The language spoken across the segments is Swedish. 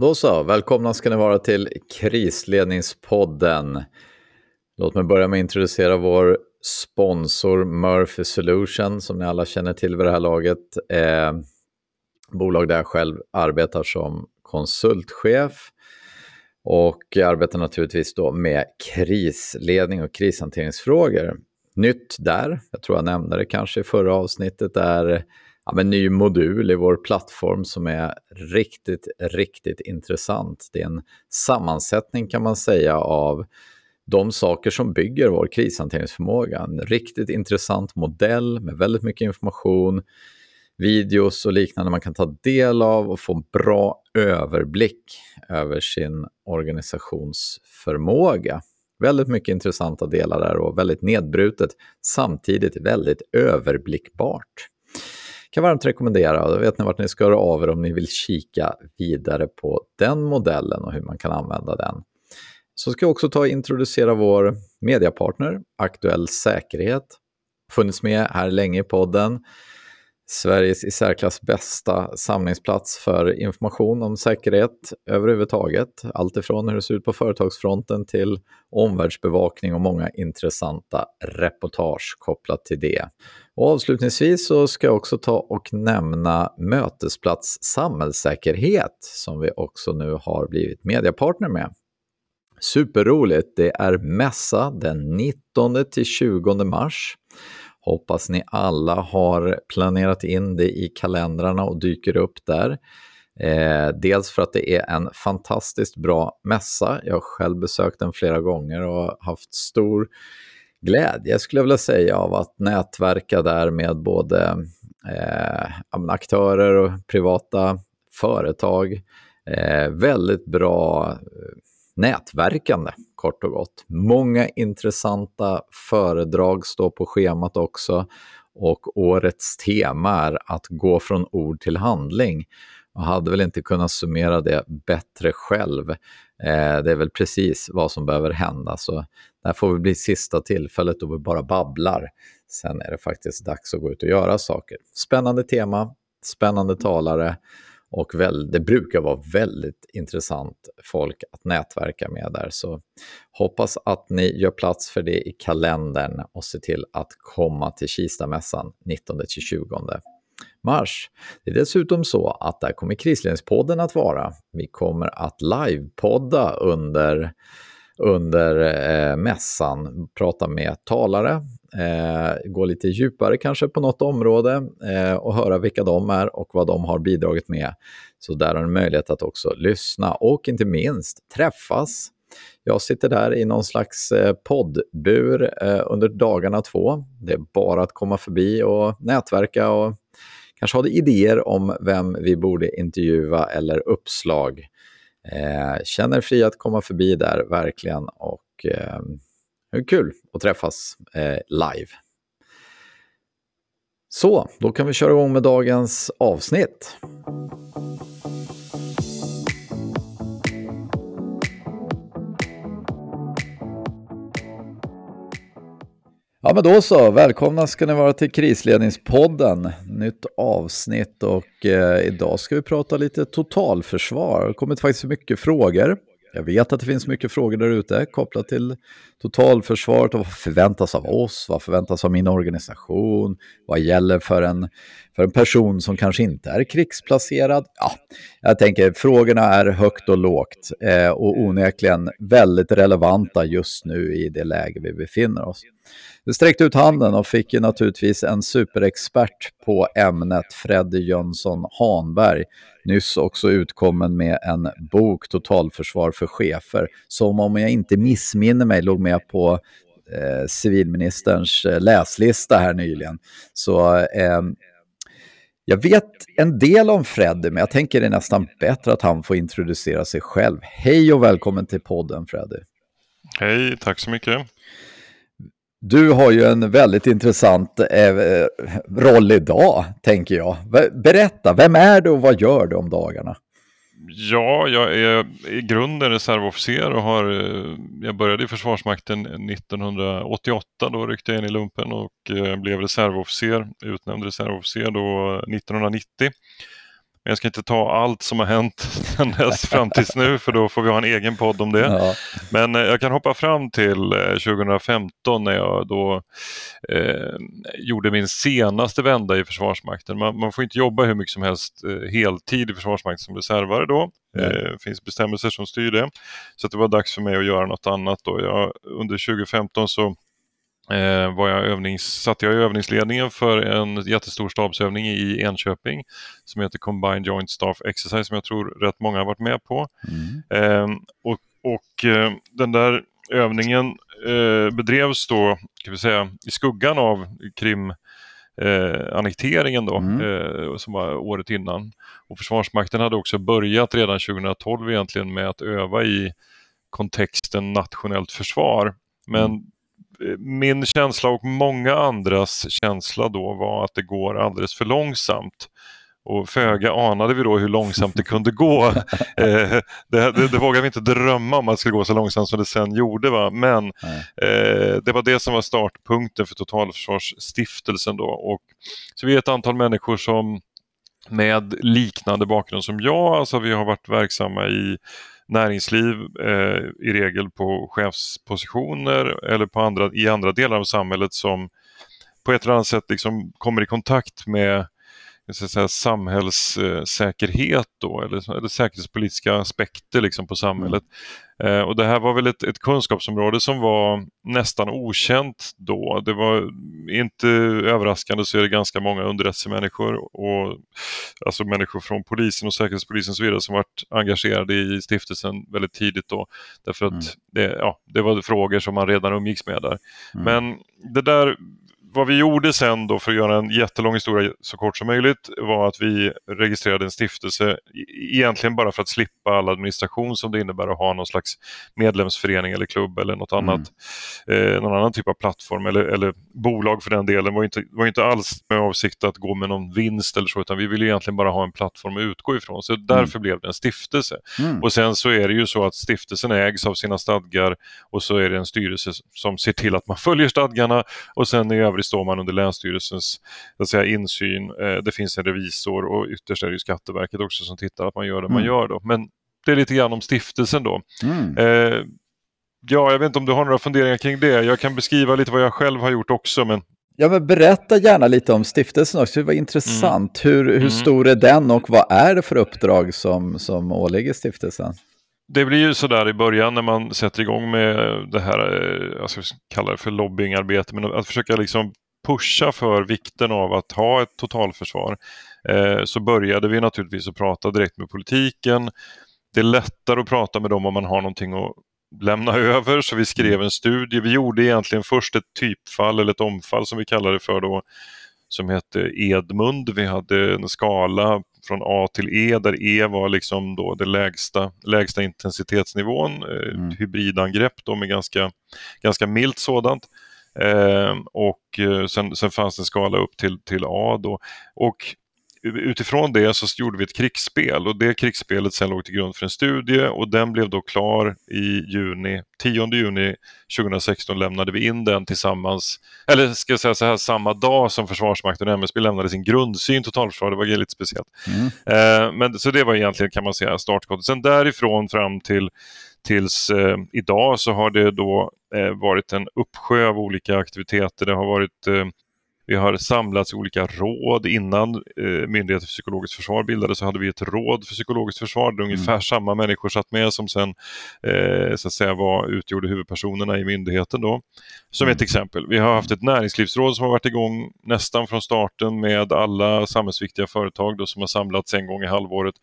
Då så, välkomna ska ni vara till Krisledningspodden. Låt mig börja med att introducera vår sponsor Murphy Solution som ni alla känner till vid det här laget. Eh, bolag där jag själv arbetar som konsultchef och arbetar naturligtvis då med krisledning och krishanteringsfrågor. Nytt där, jag tror jag nämnde det kanske i förra avsnittet, är ja, en ny modul i vår plattform som är riktigt, riktigt intressant. Det är en sammansättning kan man säga av de saker som bygger vår krishanteringsförmåga. En riktigt intressant modell med väldigt mycket information, videos och liknande man kan ta del av och få en bra överblick över sin organisationsförmåga. Väldigt mycket intressanta delar där och väldigt nedbrutet, samtidigt väldigt överblickbart kan varmt rekommendera. Då vet ni vart ni ska höra av er om ni vill kika vidare på den modellen och hur man kan använda den. Så ska jag också ta och introducera vår mediapartner, Aktuell Säkerhet. Funnits med här länge i podden. Sveriges i särklass bästa samlingsplats för information om säkerhet överhuvudtaget. Alltifrån hur det ser ut på företagsfronten till omvärldsbevakning och många intressanta reportage kopplat till det. Och avslutningsvis så ska jag också ta och nämna Mötesplats Samhällssäkerhet som vi också nu har blivit mediapartner med. Superroligt! Det är mässa den 19 till 20 mars. Hoppas ni alla har planerat in det i kalendrarna och dyker upp där. Eh, dels för att det är en fantastiskt bra mässa. Jag har själv besökt den flera gånger och haft stor glädje, skulle jag vilja säga, av att nätverka där med både eh, aktörer och privata företag. Eh, väldigt bra eh, nätverkande, kort och gott. Många intressanta föredrag står på schemat också och årets tema är att gå från ord till handling. Jag hade väl inte kunnat summera det bättre själv. Eh, det är väl precis vad som behöver hända, så det här får väl bli sista tillfället då vi bara babblar. Sen är det faktiskt dags att gå ut och göra saker. Spännande tema, spännande talare och väl, det brukar vara väldigt intressant folk att nätverka med där. Så hoppas att ni gör plats för det i kalendern och se till att komma till Kistamässan 19-20 mars. Det är dessutom så att där kommer Krisledningspodden att vara. Vi kommer att livepodda under, under eh, mässan, prata med talare, eh, gå lite djupare kanske på något område eh, och höra vilka de är och vad de har bidragit med. Så där har ni möjlighet att också lyssna och inte minst träffas. Jag sitter där i någon slags eh, poddbur eh, under dagarna två. Det är bara att komma förbi och nätverka och kanske ha idéer om vem vi borde intervjua eller uppslag. Eh, känner fri att komma förbi där, verkligen. Och eh, det är kul att träffas eh, live. Så, då kan vi köra igång med dagens avsnitt. Ja, men då så. Välkomna ska ni vara till Krisledningspodden. Nytt avsnitt och eh, idag ska vi prata lite totalförsvar. Det har kommit faktiskt mycket frågor. Jag vet att det finns mycket frågor där ute kopplat till totalförsvaret och vad förväntas av oss, vad förväntas av min organisation, vad gäller för en, för en person som kanske inte är krigsplacerad. Ja, jag tänker frågorna är högt och lågt eh, och onekligen väldigt relevanta just nu i det läge vi befinner oss. Vi sträckte ut handen och fick ju naturligtvis en superexpert på ämnet, Freddy Jönsson Hanberg, nyss också utkommen med en bok, Totalförsvar för chefer, som om jag inte missminner mig låg med på eh, civilministerns eh, läslista här nyligen. Så eh, jag vet en del om Freddy, men jag tänker det är nästan bättre att han får introducera sig själv. Hej och välkommen till podden Freddy. Hej, tack så mycket. Du har ju en väldigt intressant eh, roll idag, tänker jag. Berätta, vem är du och vad gör du om dagarna? Ja, jag är i grunden reservofficer och har, eh, jag började i Försvarsmakten 1988. Då ryckte jag in i lumpen och eh, blev reservofficer, utnämnd reservofficer då 1990. Men jag ska inte ta allt som har hänt sedan dess fram tills nu för då får vi ha en egen podd om det. Ja. Men eh, jag kan hoppa fram till 2015 eh, när jag då eh, gjorde min senaste vända i Försvarsmakten. Man, man, får inte jobba hur mycket som helst eh, heltid i Försvarsmakten som reservare då. Det eh, finns bestämmelser som styr det. Så det var dags för mig att göra något annat. Då. Jag, under 2015 så eh, var jag övnings, satt jag i övningsledningen för en jättestor stabsövning i Enköping som heter Combined Joint Staff Exercise som jag tror rätt många har varit med på. Mm. Eh, och och eh, den där övningen eh, bedrevs då kan vi säga, i skuggan av Krim eh, annekteringen då, mm. eh, som var året innan. Och Försvarsmakten hade också börjat redan 2012 egentligen med att öva i kontexten nationellt försvar. Men mm min känsla och många andras känsla då var att det går alldeles för långsamt. Och föga anade vi då hur långsamt det kunde gå. eh, det, det, det vågade vi inte drömma om att det skulle gå så långsamt som det sen gjorde. Va? Men eh, det var det som var startpunkten för Totalförsvarsstiftelsen. Då. Och, så vi är ett antal människor som med liknande bakgrund som jag, alltså vi har varit verksamma i näringsliv eh, i regel på chefspositioner eller på andra, i andra delar av samhället som på ett eller annat sätt liksom kommer i kontakt med så säga, samhällssäkerhet då, eller, eller säkerhetspolitiska aspekter liksom på samhället. Mm. Eh, och det här var väl ett, ett, kunskapsområde som var nästan okänt då. Det var inte överraskande så är det ganska många underrättelsemänniskor och alltså människor från polisen och säkerhetspolisen och så vidare som varit engagerade i stiftelsen väldigt tidigt då. Därför att mm. det, ja, det var frågor som man redan umgicks med där. Mm. Men det där vad vi gjorde sen då för att göra en jättelång historia så kort som möjligt var att vi registrerade en stiftelse egentligen bara för att slippa all administration som det innebär att ha någon slags medlemsförening eller klubb eller något mm. annat, eh, någon annan typ av plattform eller, eller bolag för den delen. var inte, var inte alls med avsikt att gå med någon vinst eller så utan vi ville egentligen bara ha en plattform att utgå ifrån. Så därför mm. blev det en stiftelse. Mm. Och sen så är det ju så att stiftelsen ägs av sina stadgar och så är det en styrelse som ser till att man följer stadgarna och sen i övrigt övrigt står man under Länsstyrelsens att säga, insyn. Eh, det finns en revisor och ytterst är det ju Skatteverket också som tittar att man gör det mm. man gör. Då. Men det är lite grann om stiftelsen då. Mm. Eh, ja, jag vet inte om du har några funderingar kring det. Jag kan beskriva lite vad jag själv har gjort också. Men... Ja, men berätta gärna lite om stiftelsen också, det var intressant. Mm. Hur, hur mm. stor är den och vad är det för uppdrag som, som åligger stiftelsen? Det blir ju sådär i början när man sätter igång med det här, eh, alltså, jag ska kalla det för lobbyingarbete, men att försöka liksom pusha för vikten av att ha ett totalförsvar. Eh, så började vi naturligtvis att prata direkt med politiken. Det är lättare att prata med dem om man har någonting att lämna över, så vi skrev en studie. Vi gjorde egentligen först ett typfall eller ett omfall som vi kallade det för då, som hette Edmund. Vi hade en skala från A till E där E var liksom då det lägsta, lägsta intensitetsnivån, eh, mm. hybridangrepp då med ganska, ganska milt sådant. Eh, och sen, sen fanns det en skala upp till, till A då. Och utifrån det så gjorde vi ett krigsspel och det krigsspelet sen låg till grund för en studie och den blev då klar i juni. 10 juni 2016 lämnade vi in den tillsammans, eller ska jag säga så här, samma dag som Försvarsmakten och MSB lämnade sin grundsyn totalförsvar, det var lite speciellt. Mm. Eh, men, så det var egentligen kan man säga startskottet. Sen därifrån fram till tills eh, idag så har det då eh, varit en uppsjö av olika aktiviteter. Det har varit eh, vi har samlats i olika råd. Innan eh, Myndigheten för psykologiskt försvar bildades så hade vi ett råd för psykologiskt försvar där ungefär mm. samma människor satt med som sen eh, så att säga var, utgjorde huvudpersonerna i myndigheten. Då. Som mm. ett exempel. Vi har haft ett näringslivsråd som har varit igång nästan från starten med alla samhällsviktiga företag då, som har samlats en gång i halvåret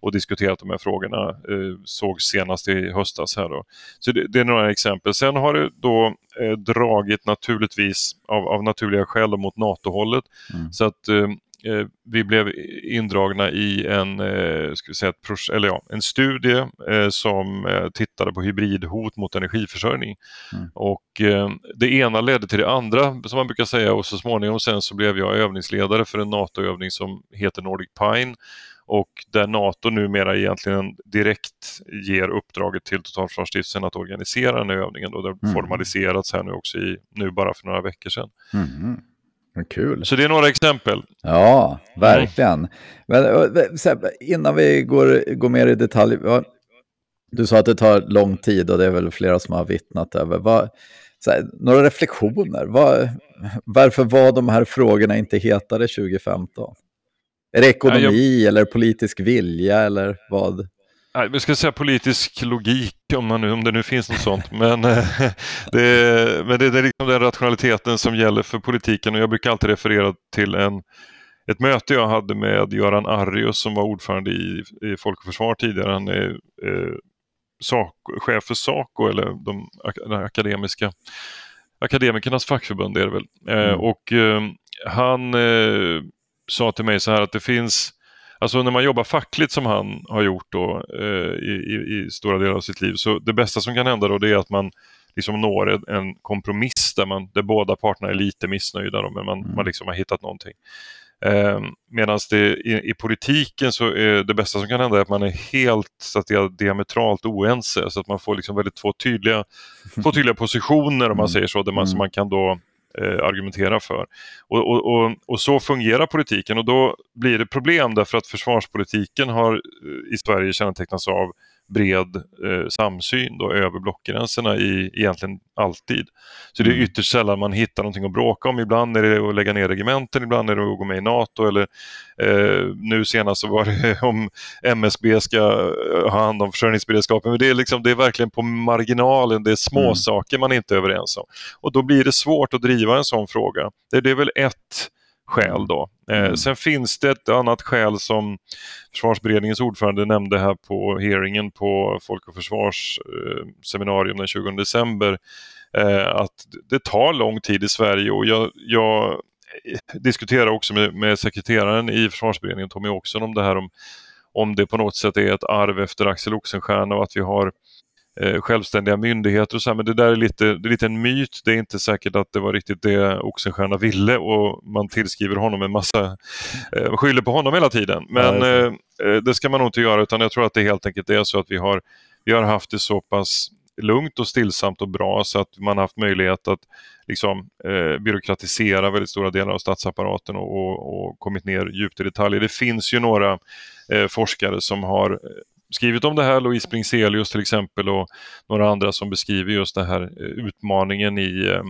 och diskuterat de här frågorna. Eh, såg senast i höstas här. Då. Så det, det är några exempel. Sen har det då eh, dragit naturligtvis av, av naturliga skäl mot NATO-hållet. Mm. Så att eh, eh, vi blev indragna i en, eh, ska vi säga ett eller ja, en studie eh, som eh, tittade på hybridhot mot energiförsörjning. Mm. Och eh, det ena ledde till det andra som man brukar säga och så småningom sen så blev jag övningsledare för en NATO-övning som heter Nordic Pine och där NATO numera egentligen direkt ger uppdraget till Totalförsvarsstiftelsen att organisera den här övningen. Då. Det har mm. formaliserats här nu också i, nu bara för några veckor sedan. Mm. Kul. Så det är några exempel. Ja, verkligen. Men, innan vi går, går mer i detalj, du sa att det tar lång tid och det är väl flera som har vittnat över. Vad, här, några reflektioner, vad, varför var de här frågorna inte hetare 2015? Är det ekonomi Nej, jag... eller politisk vilja eller vad? Nej, vi ska säga politisk logik om, man nu, om det nu finns något sånt. Men, det, men det, det är liksom den rationaliteten som gäller för politiken och jag brukar alltid referera till en, ett möte jag hade med Göran Arrius som var ordförande i, i Folk och Försvar tidigare. Han är eh, sak, chef för Saco eller de, de akademiska akademikernas fackförbund är det väl. Eh, mm. och eh, han eh, sa till mig så här att det finns Alltså när man jobbar fackligt som han har gjort då, eh, i, i, stora delar av sitt liv, så det bästa som kan hända då det är att man liksom når en, kompromiss där, man, där båda parterna är lite missnöjda, då, men man, mm. man liksom har hittat någonting. Eh, Medan i, i, politiken så är det bästa som kan hända att man är helt så att är diametralt oense, så att man får liksom väldigt två tydliga, två tydliga positioner om man mm. säger så, där man, mm. som man kan då Eh, argumentera för. Och, och, och, och, så fungerar politiken och då blir det problem därför att försvarspolitiken har eh, i Sverige kännetecknats av bred eh, samsyn då, över blockgränserna i egentligen alltid. Så det är mm. ytterst sällan man hittar någonting att bråka om. Ibland är det att lägga ner regementen, ibland är det att gå med i NATO eller eh, nu senast så var det om MSB ska eh, ha hand om försörjningsberedskapen. Men det är, liksom, det är verkligen på marginalen, det är små mm. saker man inte är överens om. Och då blir det svårt att driva en sån fråga. Det, det är väl ett skäl då. Eh, mm. sen finns det ett annat skäl som försvarsberedningens ordförande nämnde här på hearingen på Folk och Försvars eh, seminarium den 20 december. Eh, att det tar lång tid i Sverige och jag, jag diskuterar också med, med sekreteraren i försvarsberedningen Tommy Åkesson om det här om, om det på något sätt är ett arv efter Axel Oxenstierna och att vi har eh, självständiga myndigheter och så här, men det där är lite, det är lite en myt. Det är inte säkert att det var riktigt det Oxenstierna ville och man tillskriver honom en massa, eh, skyller på honom hela tiden. Men eh, eh, det ska man nog inte göra utan jag tror att det helt enkelt är så att vi har, vi har haft det så pass lugnt och stillsamt och bra så att man har haft möjlighet att liksom, eh, byråkratisera väldigt stora delar av statsapparaten och, och, och kommit ner djupt i detaljer. Det finns ju några eh, forskare som har skrivit om det här, Louise Bringselius till exempel och några andra som beskriver just den här eh, utmaningen i eh,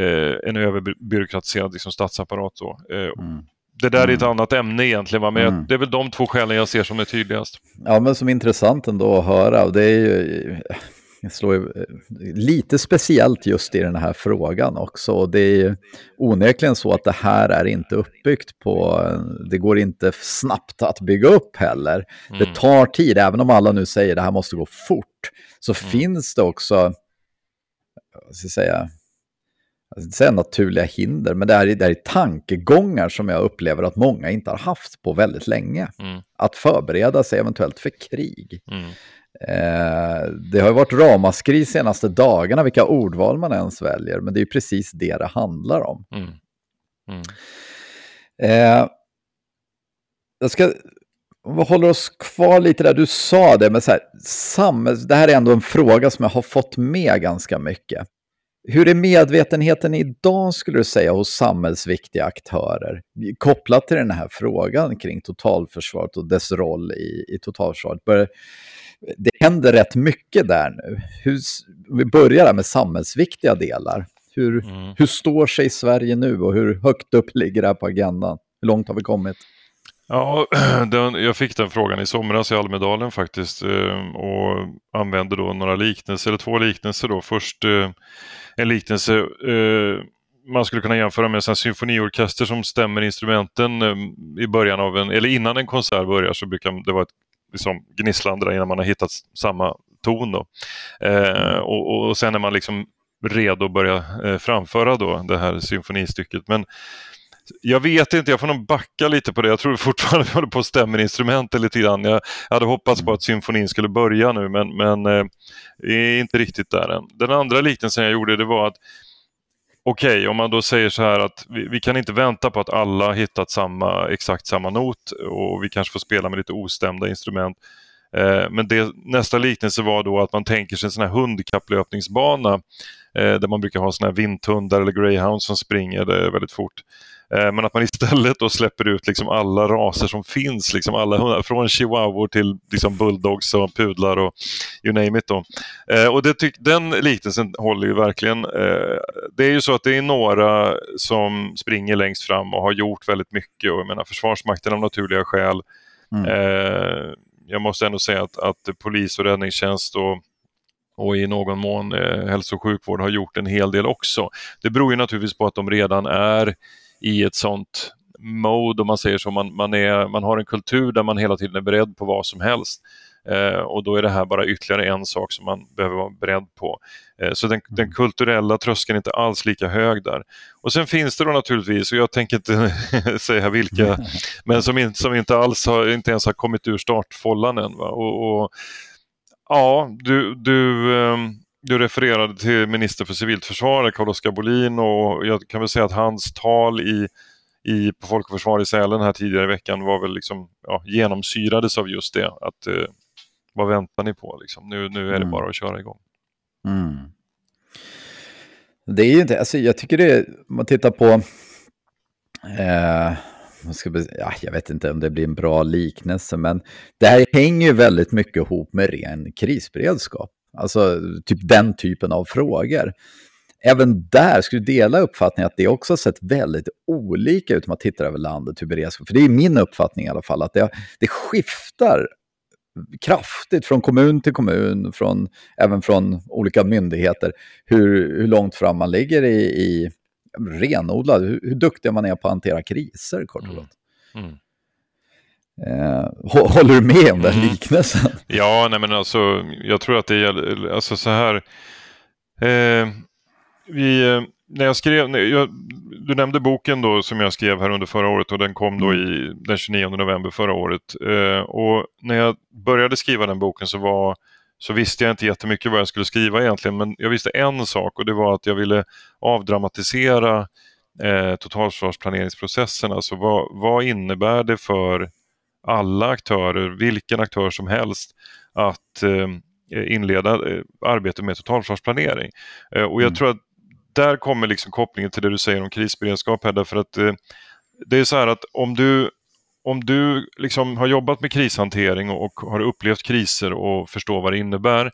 eh, en överbyråkratiserad liksom, statsapparat. Då. Eh, mm. Det där är ett mm. annat ämne egentligen, va? men mm. det är väl de två skälen jag ser som är tydligast. Ja, men som är intressant ändå att höra, det är ju slår eh, lite speciellt just i den här frågan också. Det är onekligen så att det här är inte uppbyggt på, det går inte snabbt att bygga upp heller. Mm. Det tar tid, även om alla nu säger att det här måste gå fort, så mm. finns det också, vad ska jag säga, jag ska säga naturliga hinder, men det är, det är tankegångar som jag upplever att många inte har haft på väldigt länge. Mm. Att förbereda sig eventuellt för krig. Mm. Eh, det har varit ramaskri senaste dagarna vilka ordval man ens väljer, men det är precis det det handlar om. Mm. Mm. Eh, jag ska vi håller oss kvar lite där, du sa det, men så här, samhälls, det här är ändå en fråga som jag har fått med ganska mycket. Hur är medvetenheten idag, skulle du säga, hos samhällsviktiga aktörer? Kopplat till den här frågan kring totalförsvaret och dess roll i, i totalförsvaret. Bör, det händer rätt mycket där nu. Hur, vi börjar med samhällsviktiga delar. Hur, mm. hur står sig Sverige nu och hur högt upp ligger det här på agendan? Hur långt har vi kommit? Ja, den, jag fick den frågan i somras i Almedalen faktiskt eh, och använde då några liknelser, eller två liknelser då. Först eh, en liknelse eh, man skulle kunna jämföra med en symfoniorkester som stämmer instrumenten i början av en, eller innan en konsert börjar så brukar det vara ett liksom gnisslande innan man har hittat samma ton. Då. Eh, och, och sen är man liksom redo att börja eh, framföra då det här symfonistycket. Men jag vet inte, jag får nog backa lite på det. Jag tror fortfarande vi håller på att stämma instrumenten lite grann. Jag hade hoppats på att symfonin skulle börja nu men, men eh, är inte riktigt där än. Den andra liknelsen jag gjorde det var att okej, okay, om man då säger så här att vi, vi, kan inte vänta på att alla hittat samma, exakt samma not och vi kanske får spela med lite ostämda instrument. Eh, men det, nästa liknelse var då att man tänker sig en sån här hundkapplöpningsbana eh, där man brukar ha såna här vindhundar eller greyhounds som springer väldigt fort. Eh, men att man istället då släpper ut liksom alla raser som finns, liksom alla från chihuahuor till liksom bulldogs och pudlar och you name it. Då. Eh, och det tyck, den liknelsen håller ju verkligen. Eh, det är ju så att det är några som springer längst fram och har gjort väldigt mycket och jag menar Försvarsmakten av naturliga skäl. Mm. jag måste ändå säga att, att polis och räddningstjänst och och i någon mån eh, hälso och sjukvård har gjort en hel del också. Det beror ju naturligtvis på att de redan är i ett sånt mode, om man säger så. Man, man, är, man har en kultur där man hela tiden är beredd på vad som helst. Eh, och då är det här bara ytterligare en sak som man behöver vara beredd på. Eh, så den, den, mm. kulturella tröskeln är inte alls lika hög där. Och sen finns det då naturligtvis, och jag tänker inte säga vilka, men som, in, som inte alls har, inte ens har kommit ur startfållan än. Va? Och, och, ja, du, du um, du refererade till minister för civilt försvar, Carl-Oskar Bolin och jag kan väl säga att hans tal i, i, på Folk och Försvar i Sälen här tidigare i veckan var väl liksom, ja, genomsyrades av just det. Att, eh, vad väntar ni på? Liksom? Nu, nu är det mm. bara att köra igång. Mm. Det är ju inte, alltså jag tycker det, är, om man tittar på, eh, ska, ja, jag vet inte om det blir en bra liknelse, men det här hänger ju väldigt mycket ihop med ren krisberedskap. Alltså typ den typen av frågor. Även där skulle du dela uppfattningen att det också har sett väldigt olika ut om man tittar över landet hur beredskap. För det är min uppfattning i alla fall att det, det skiftar kraftigt från kommun till kommun, från, även från olika myndigheter, hur, hur långt fram man ligger i, i renodlad, hur, hur duktig man är på att hantera kriser kort och gott. Mm. Mm. Eh, håller du med om den mm. liknelsen? Ja, nej men alltså, jag tror att det gäller, alltså så här. Eh, vi, eh, när jag skrev, när jag, du nämnde boken då som jag skrev här under förra året och den kom då mm. i, den 29 november förra året. Eh, och när jag började skriva den boken så, var, så visste jag inte jättemycket vad jag skulle skriva egentligen men jag visste en sak och det var att jag ville avdramatisera eh, totalförsvarsplaneringsprocessen. Alltså vad, vad innebär det för alla aktörer, vilken aktör som helst, att eh, inleda eh, arbete med totalförsvarsplanering. Eh, och jag mm. tror att där kommer liksom kopplingen till det du säger om krisberedskap här, därför att det är så här att om du om du liksom har jobbat med krishantering och har upplevt kriser och förstår vad det innebär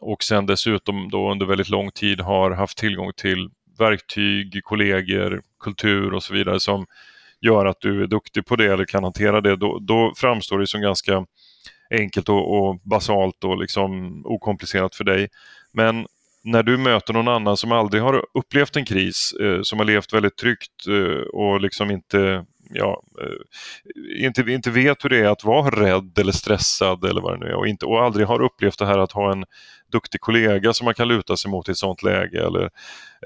och sen dessutom då under väldigt lång tid har haft tillgång till verktyg, kollegor, kultur och så vidare som gör att du är duktig på det eller kan hantera det, då, då framstår det som ganska enkelt och, och basalt och liksom okomplicerat för dig. Men när du möter någon annan som aldrig har upplevt en kris, eh, som har levt väldigt tryggt eh, och liksom inte, ja, eh, inte, inte vet hur det är att vara rädd eller stressad eller vad det nu är och, inte, och aldrig har upplevt det här att ha en duktig kollega som man kan luta sig mot i ett sånt läge eller,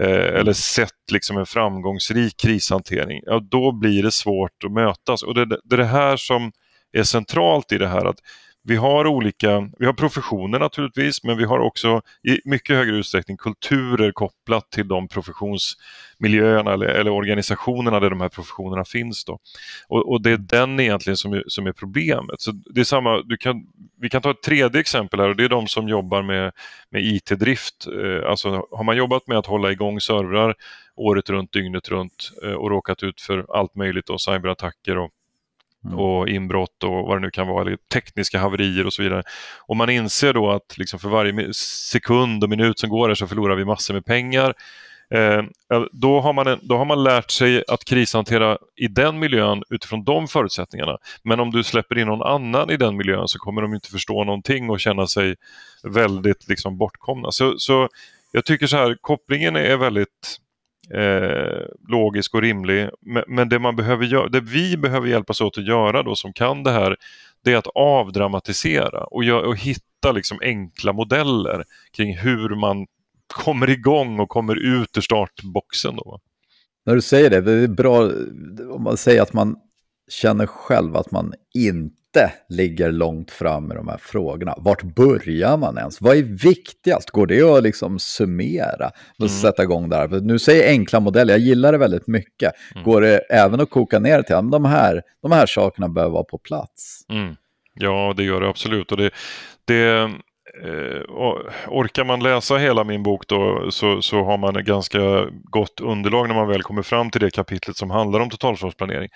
eh, eller sett liksom en framgångsrik krishantering, ja, då blir det svårt att mötas. Och det, det är det här som är centralt i det här att vi har olika, vi har professioner naturligtvis, men vi har också i mycket högre utsträckning kulturer kopplat till de professionsmiljöerna eller, eller organisationerna där de här professionerna finns. Då. Och, och det är den egentligen som är, som är problemet. Så det är samma, du kan, vi kan ta ett tredje exempel här och det är de som jobbar med, med IT-drift. Eh, alltså har man jobbat med att hålla igång servrar året runt, dygnet runt eh, och råkat ut för allt möjligt, och cyberattacker och Mm. och inbrott och vad det nu kan vara, eller tekniska haverier och så vidare. Och man inser då att liksom för varje sekund och minut som går här så förlorar vi massor med pengar. Eh, eh då, har man, då har man lärt sig att krishantera i den miljön utifrån de förutsättningarna. Men om du släpper in någon annan i den miljön så kommer de inte förstå någonting och känna sig väldigt liksom, bortkomna. Så, så jag tycker så här, kopplingen är väldigt eh, logisk och rimlig. Men, men, det, man behöver gör, det vi behöver hjälpas åt att göra då som kan det här, det är att avdramatisera och, gör, och hitta liksom enkla modeller kring hur man kommer igång och kommer ut ur startboxen. Då. När du säger det, det är bra om man säger att man känner själv att man inte inte ligger långt fram i de här frågorna. Vart börjar man ens? Vad är viktigast? Går det att liksom summera och mm. sätta igång där? För nu säger enkla modeller, jag gillar det väldigt mycket. Mm. Går det även att koka ner till att de här, de här sakerna behöver vara på plats? Mm. Ja, det gör det absolut. Och det, det eh, orkar man läsa hela min bok då så, så har man ett ganska gott underlag när man väl kommer fram till det kapitlet som handlar om totalförsvarsplanering.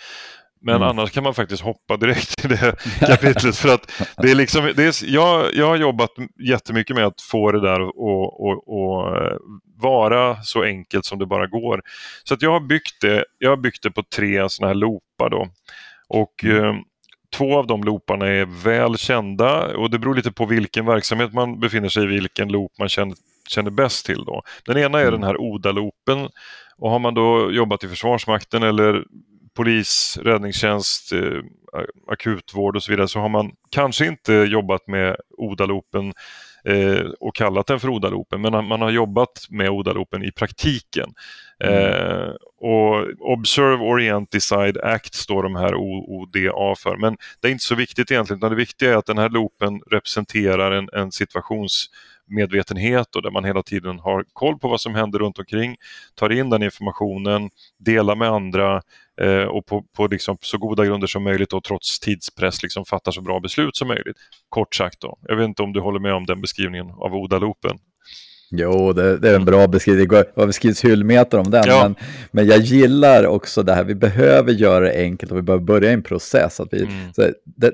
Men mm. annars kan man faktiskt hoppa direkt till det kapitlet. för att det är liksom, det är, jag, jag har jobbat jättemycket med att få det där att vara så enkelt som det bara går. Så att jag har byggt det, jag har byggt det på tre sådana här loopar. Då. Och mm. eh, Två av de looparna är väl kända och det beror lite på vilken verksamhet man befinner sig i, vilken loop man känner, känner bäst till. Då. Den ena är mm. den här ODA-loopen och har man då jobbat i Försvarsmakten eller polis, räddningstjänst, eh, akutvård och så vidare så har man kanske inte jobbat med ODA-loopen eh, och kallat den för ODA-loopen men man har jobbat med ODA-loopen i praktiken. Mm. Eh, och Observe, Orient, Decide, Act står de här ODA för. Men det är inte så viktigt egentligen utan det viktiga är att den här loopen representerar en, en situations medvetenhet och där man hela tiden har koll på vad som händer runt omkring, tar in den informationen, delar med andra eh, och på, på liksom så goda grunder som möjligt och trots tidspress liksom fattar så bra beslut som möjligt. Kort sagt då. Jag vet inte om du håller med om den beskrivningen av ODA-loopen? Jo, det, det, är en bra beskrivning. Det har beskrivits hyllmeter om den. Ja. Men, men jag gillar också det här, vi behöver göra det enkelt och vi behöver börja en process. Att vi, mm. så det, jag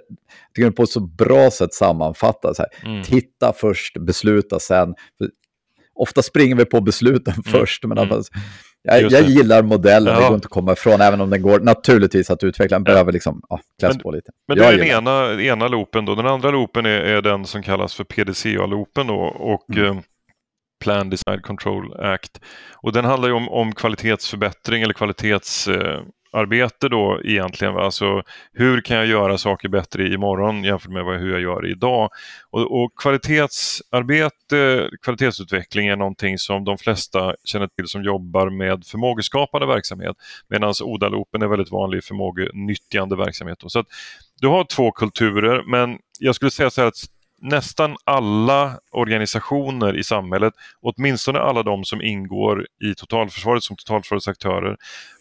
tycker på ett så bra sätt sammanfattar. Så här, mm. Titta först, besluta sen. Ofta springer vi på besluten mm. först. Men mm. Jag, jag gillar modellen, ja. det går inte att komma ifrån, även om den går naturligtvis att utveckla. Den behöver liksom, ja, kläs på lite. Men det är den ena, ena loopen då. Den andra loopen är, är den som kallas för PDCA-loopen då. Och, mm. eh, Plan Design Control Act. Och den handlar ju om, om kvalitetsförbättring eller kvalitetsarbete eh, arbete då egentligen. Alltså hur kan jag göra saker bättre imorgon jämfört med hur jag gör idag? Och, och kvalitetsarbete, kvalitetsutveckling är någonting som de flesta känner till som jobbar med förmågeskapande verksamhet. Medan ODA-loopen är väldigt vanlig förmågenyttjande verksamhet. Då. Så att du har två kulturer men jag skulle säga så här att nästan alla organisationer i samhället, åtminstone alla de som ingår i totalförsvaret som totalförsvarets aktörer,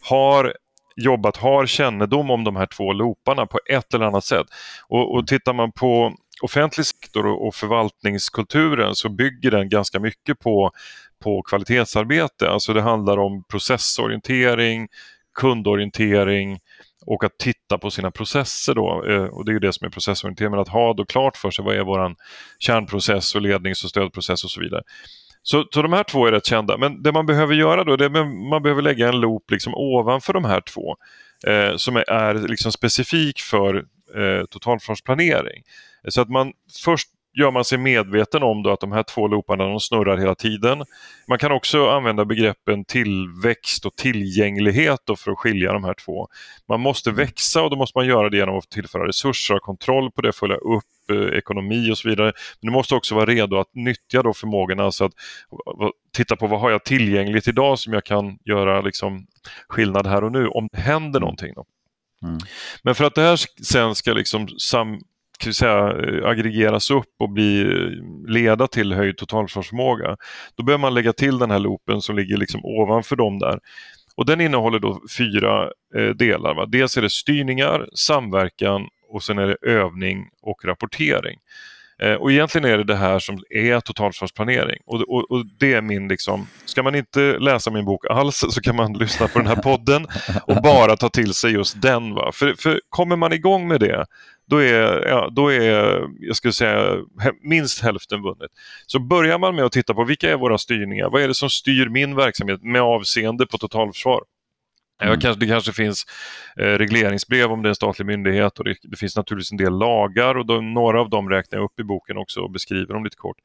har jobbat, har kännedom om de här två looparna på ett eller annat sätt. Och, och tittar man på offentlig sektor och förvaltningskulturen så bygger den ganska mycket på, på kvalitetsarbete. Alltså det handlar om processorientering, kundorientering, och att titta på sina processer då. Eh, och det är ju det som är processorientering, men att ha då klart för sig vad är våran kärnprocess och lednings och stödprocess och så vidare. Så, så de här två är rätt kända, men det man behöver göra då, det är man behöver lägga en loop liksom ovanför de här två eh, som är, är liksom specifik för eh, totalförsvarsplanering. Så att man först gör man sig medveten om då att de här två looparna de snurrar hela tiden. Man kan också använda begreppen tillväxt och tillgänglighet för att skilja de här två. Man måste mm. växa och då måste man göra det genom att tillföra resurser, ha kontroll på det, följa upp eh, ekonomi och så vidare. Men du måste också vara redo att nyttja då förmågorna, alltså att titta på vad har jag tillgängligt idag som jag kan göra liksom, skillnad här och nu om det händer mm. någonting. Då. Mm. Men för att det här sen ska liksom sam ska säga, eh, aggregeras upp och bli, eh, leda till höjd totalförsvarsförmåga, då behöver man lägga till den här loopen som ligger liksom ovanför dem där. Och den innehåller då fyra eh, delar. Va? Dels är det styrningar, samverkan och sen är det övning och rapportering. Eh, och egentligen är det det här som är totalförsvarsplanering. Och, och, och, det är min liksom, ska man inte läsa min bok alls så kan man lyssna på den här podden och bara ta till sig just den. Va? För, för kommer man igång med det, då är, ja, då är jag skulle säga, minst hälften vunnet. Så börjar man med att titta på vilka är våra styrningar? Vad är det som styr min verksamhet med avseende på totalförsvar? Mm. Det kanske finns eh, regleringsbrev om det är en statlig myndighet och det, det finns naturligtvis en del lagar och då, några av dem räknar jag upp i boken också och beskriver dem lite kort.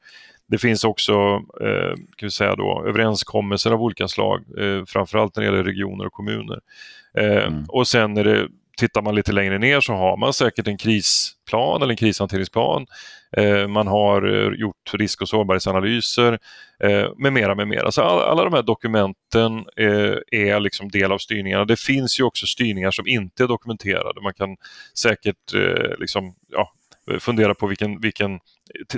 Det finns också eh, kan vi säga då, överenskommelser av olika slag, eh, framförallt när det gäller regioner och kommuner. Eh, mm. Och sen är det tittar man lite längre ner så har man säkert en krisplan eller en krishanteringsplan. Eh, man har eh, gjort risk och sårbarhetsanalyser eh, med mera. Med mera. Så alla de här dokumenten är liksom del av styrningarna. Det finns ju också styrningar som inte är dokumenterade. Man kan säkert liksom, ja, fundera på vilken, vilken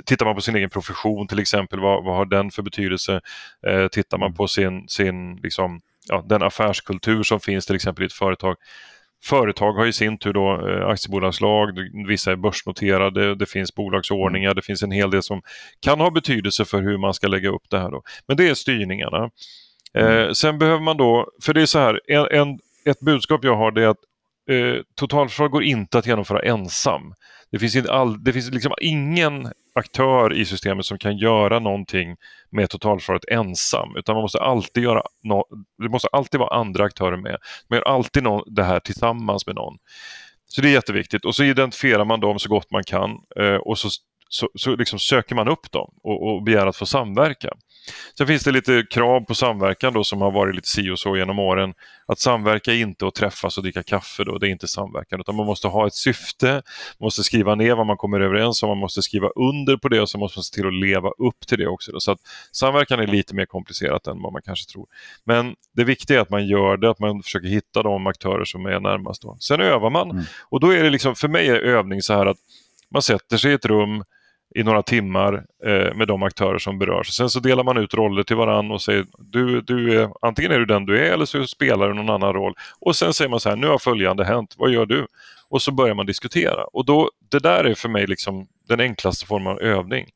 Tittar man på sin egen profession till exempel, vad, vad har den för betydelse? Eh, tittar man på sin, sin liksom, ja, den affärskultur som finns till exempel i ett företag Företag har i sin tur då eh, aktiebolagslag, vissa är börsnoterade, det finns bolagsordningar, mm. det finns en hel del som kan ha betydelse för hur man ska lägga upp det här. Då. Men det är styrningarna. Mm. Eh, sen behöver man då, för det är så här, en, en ett budskap jag har det är att eh, totalförsvar går inte att genomföra ensam. Det finns, inte all, det finns liksom ingen aktör i systemet som kan göra någonting med totalförsvaret ensam. Utan man måste alltid göra no, det måste alltid vara andra aktörer med. Man gör alltid no, det här tillsammans med någon. Så det är jätteviktigt. Och så identifierar man dem så gott man kan eh, och så, så, så liksom söker man upp dem och, och begär att få samverka. Sen finns det lite krav på samverkan då som har varit lite si och så genom åren. Att samverka är inte att träffas och dricka kaffe då, det är inte samverkan utan man måste ha ett syfte, man måste skriva ner vad man kommer överens om, man måste skriva under på det och så måste man se till att leva upp till det också. Då. Så att samverkan är lite mer komplicerat än vad man kanske tror. Men det viktiga är att man gör det, att man försöker hitta de aktörer som är närmast. Då. Sen övar man mm. och då är det liksom, för mig är övning så här att man sätter sig i ett rum, i några timmar eh, med de aktörer som berörs. Sen så delar man ut roller till varann och säger du, du är, antingen är du den du är eller så spelar du någon annan roll. Och sen säger man så här, nu har följande hänt, vad gör du? Och så börjar man diskutera. Och då, det där är för mig liksom den enklaste formen av övning.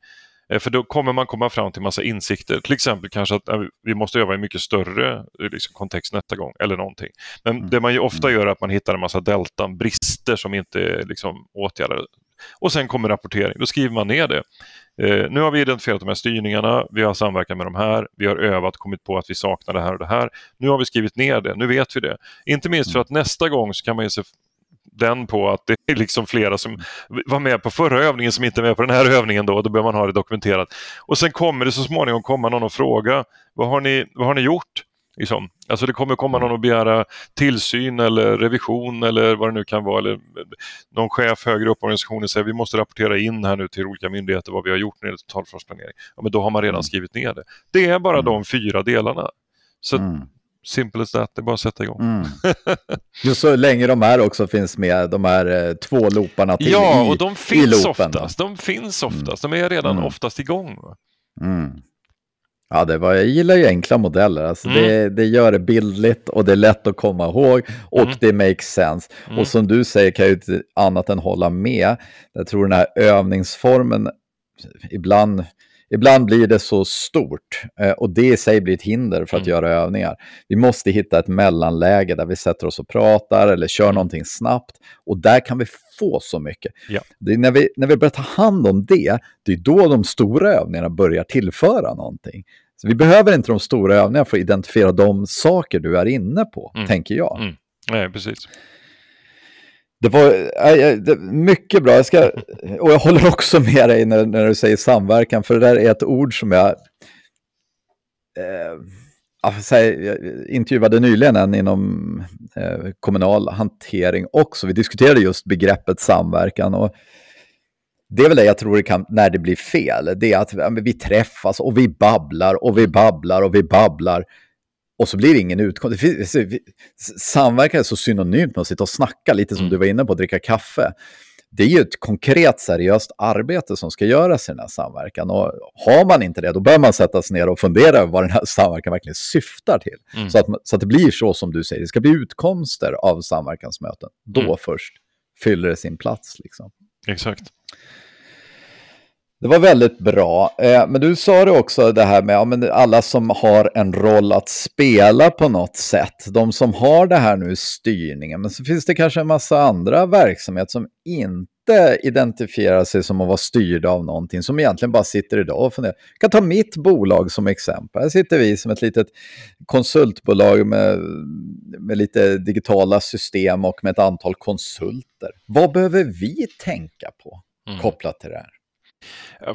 Eh, för då kommer man komma fram till massa insikter. Till exempel kanske att vi måste öva i mycket större eh, liksom, kontext nästa gång eller någonting. Men mm. det man ju ofta mm. gör är att man hittar en massa deltan, brister som inte är liksom, åtgärdade. Och sen kommer rapportering, då skriver man ner det. Eh, nu har vi identifierat de här styrningarna, vi har samverkat med de här, vi har övat, kommit på att vi saknar det här och det här. Nu har vi skrivit ner det, nu vet vi det. Inte minst för att nästa gång så kan man ge sig den på att det är liksom flera som var med på förra övningen som inte är med på den här övningen då, då behöver man ha det dokumenterat. Och sen kommer det så småningom komma någon och fråga, vad har ni, vad har ni gjort? Liksom. Alltså det kommer komma någon och begära tillsyn eller revision eller vad det nu kan vara. Eller någon chef högre upp i organisationen säger vi måste rapportera in här nu till olika myndigheter vad vi har gjort när det gäller totalförsvarsplanering. Ja, men då har man redan mm. skrivit ner det. Det är bara mm. de fyra delarna. Så mm. Simple as that, det är bara att sätta igång. Mm. Just så länge de här också finns med, de här eh, två looparna till Ja, i, och de finns oftast. De finns oftast, de är redan mm. oftast igång. Mm. Ja, det var, jag gillar ju enkla modeller. Alltså mm. det, det gör det bildligt och det är lätt att komma ihåg och mm. det makes sense. Mm. Och som du säger kan jag ju inte annat än hålla med. Jag tror den här övningsformen ibland Ibland blir det så stort eh, och det i sig blir ett hinder för att mm. göra övningar. Vi måste hitta ett mellanläge där vi sätter oss och pratar eller kör någonting snabbt och där kan vi få så mycket. Ja. När, vi, när vi börjar ta hand om det, det är då de stora övningarna börjar tillföra någonting. Så vi behöver inte de stora övningarna för att identifiera de saker du är inne på, mm. tänker jag. Mm. Nej, precis. Det var äh, det, mycket bra. Jag ska, och jag håller också med dig när, när du säger samverkan, för det där är ett ord som jag... Eh, jag intervjuade nyligen en inom eh, kommunal hantering också. Vi diskuterade just begreppet samverkan. Och det är väl det jag tror det kan, när det blir fel. Det är att vi träffas och vi babblar och vi babblar och vi babblar. Och så blir det ingen utkomst. Samverkan är så synonymt med att sitta och snacka, lite som mm. du var inne på, att dricka kaffe. Det är ju ett konkret, seriöst arbete som ska göras i den här samverkan. Och har man inte det, då bör man sätta sig ner och fundera över vad den här samverkan verkligen syftar till. Mm. Så, att, så att det blir så som du säger, det ska bli utkomster av samverkansmöten. Då mm. först fyller det sin plats. Liksom. Exakt. Det var väldigt bra. Eh, men du sa det också det här med alla som har en roll att spela på något sätt. De som har det här nu styrningen. Men så finns det kanske en massa andra verksamheter som inte identifierar sig som att vara styrda av någonting. Som egentligen bara sitter idag och funderar. Jag kan ta mitt bolag som exempel. Här sitter vi som ett litet konsultbolag med, med lite digitala system och med ett antal konsulter. Vad behöver vi tänka på mm. kopplat till det här?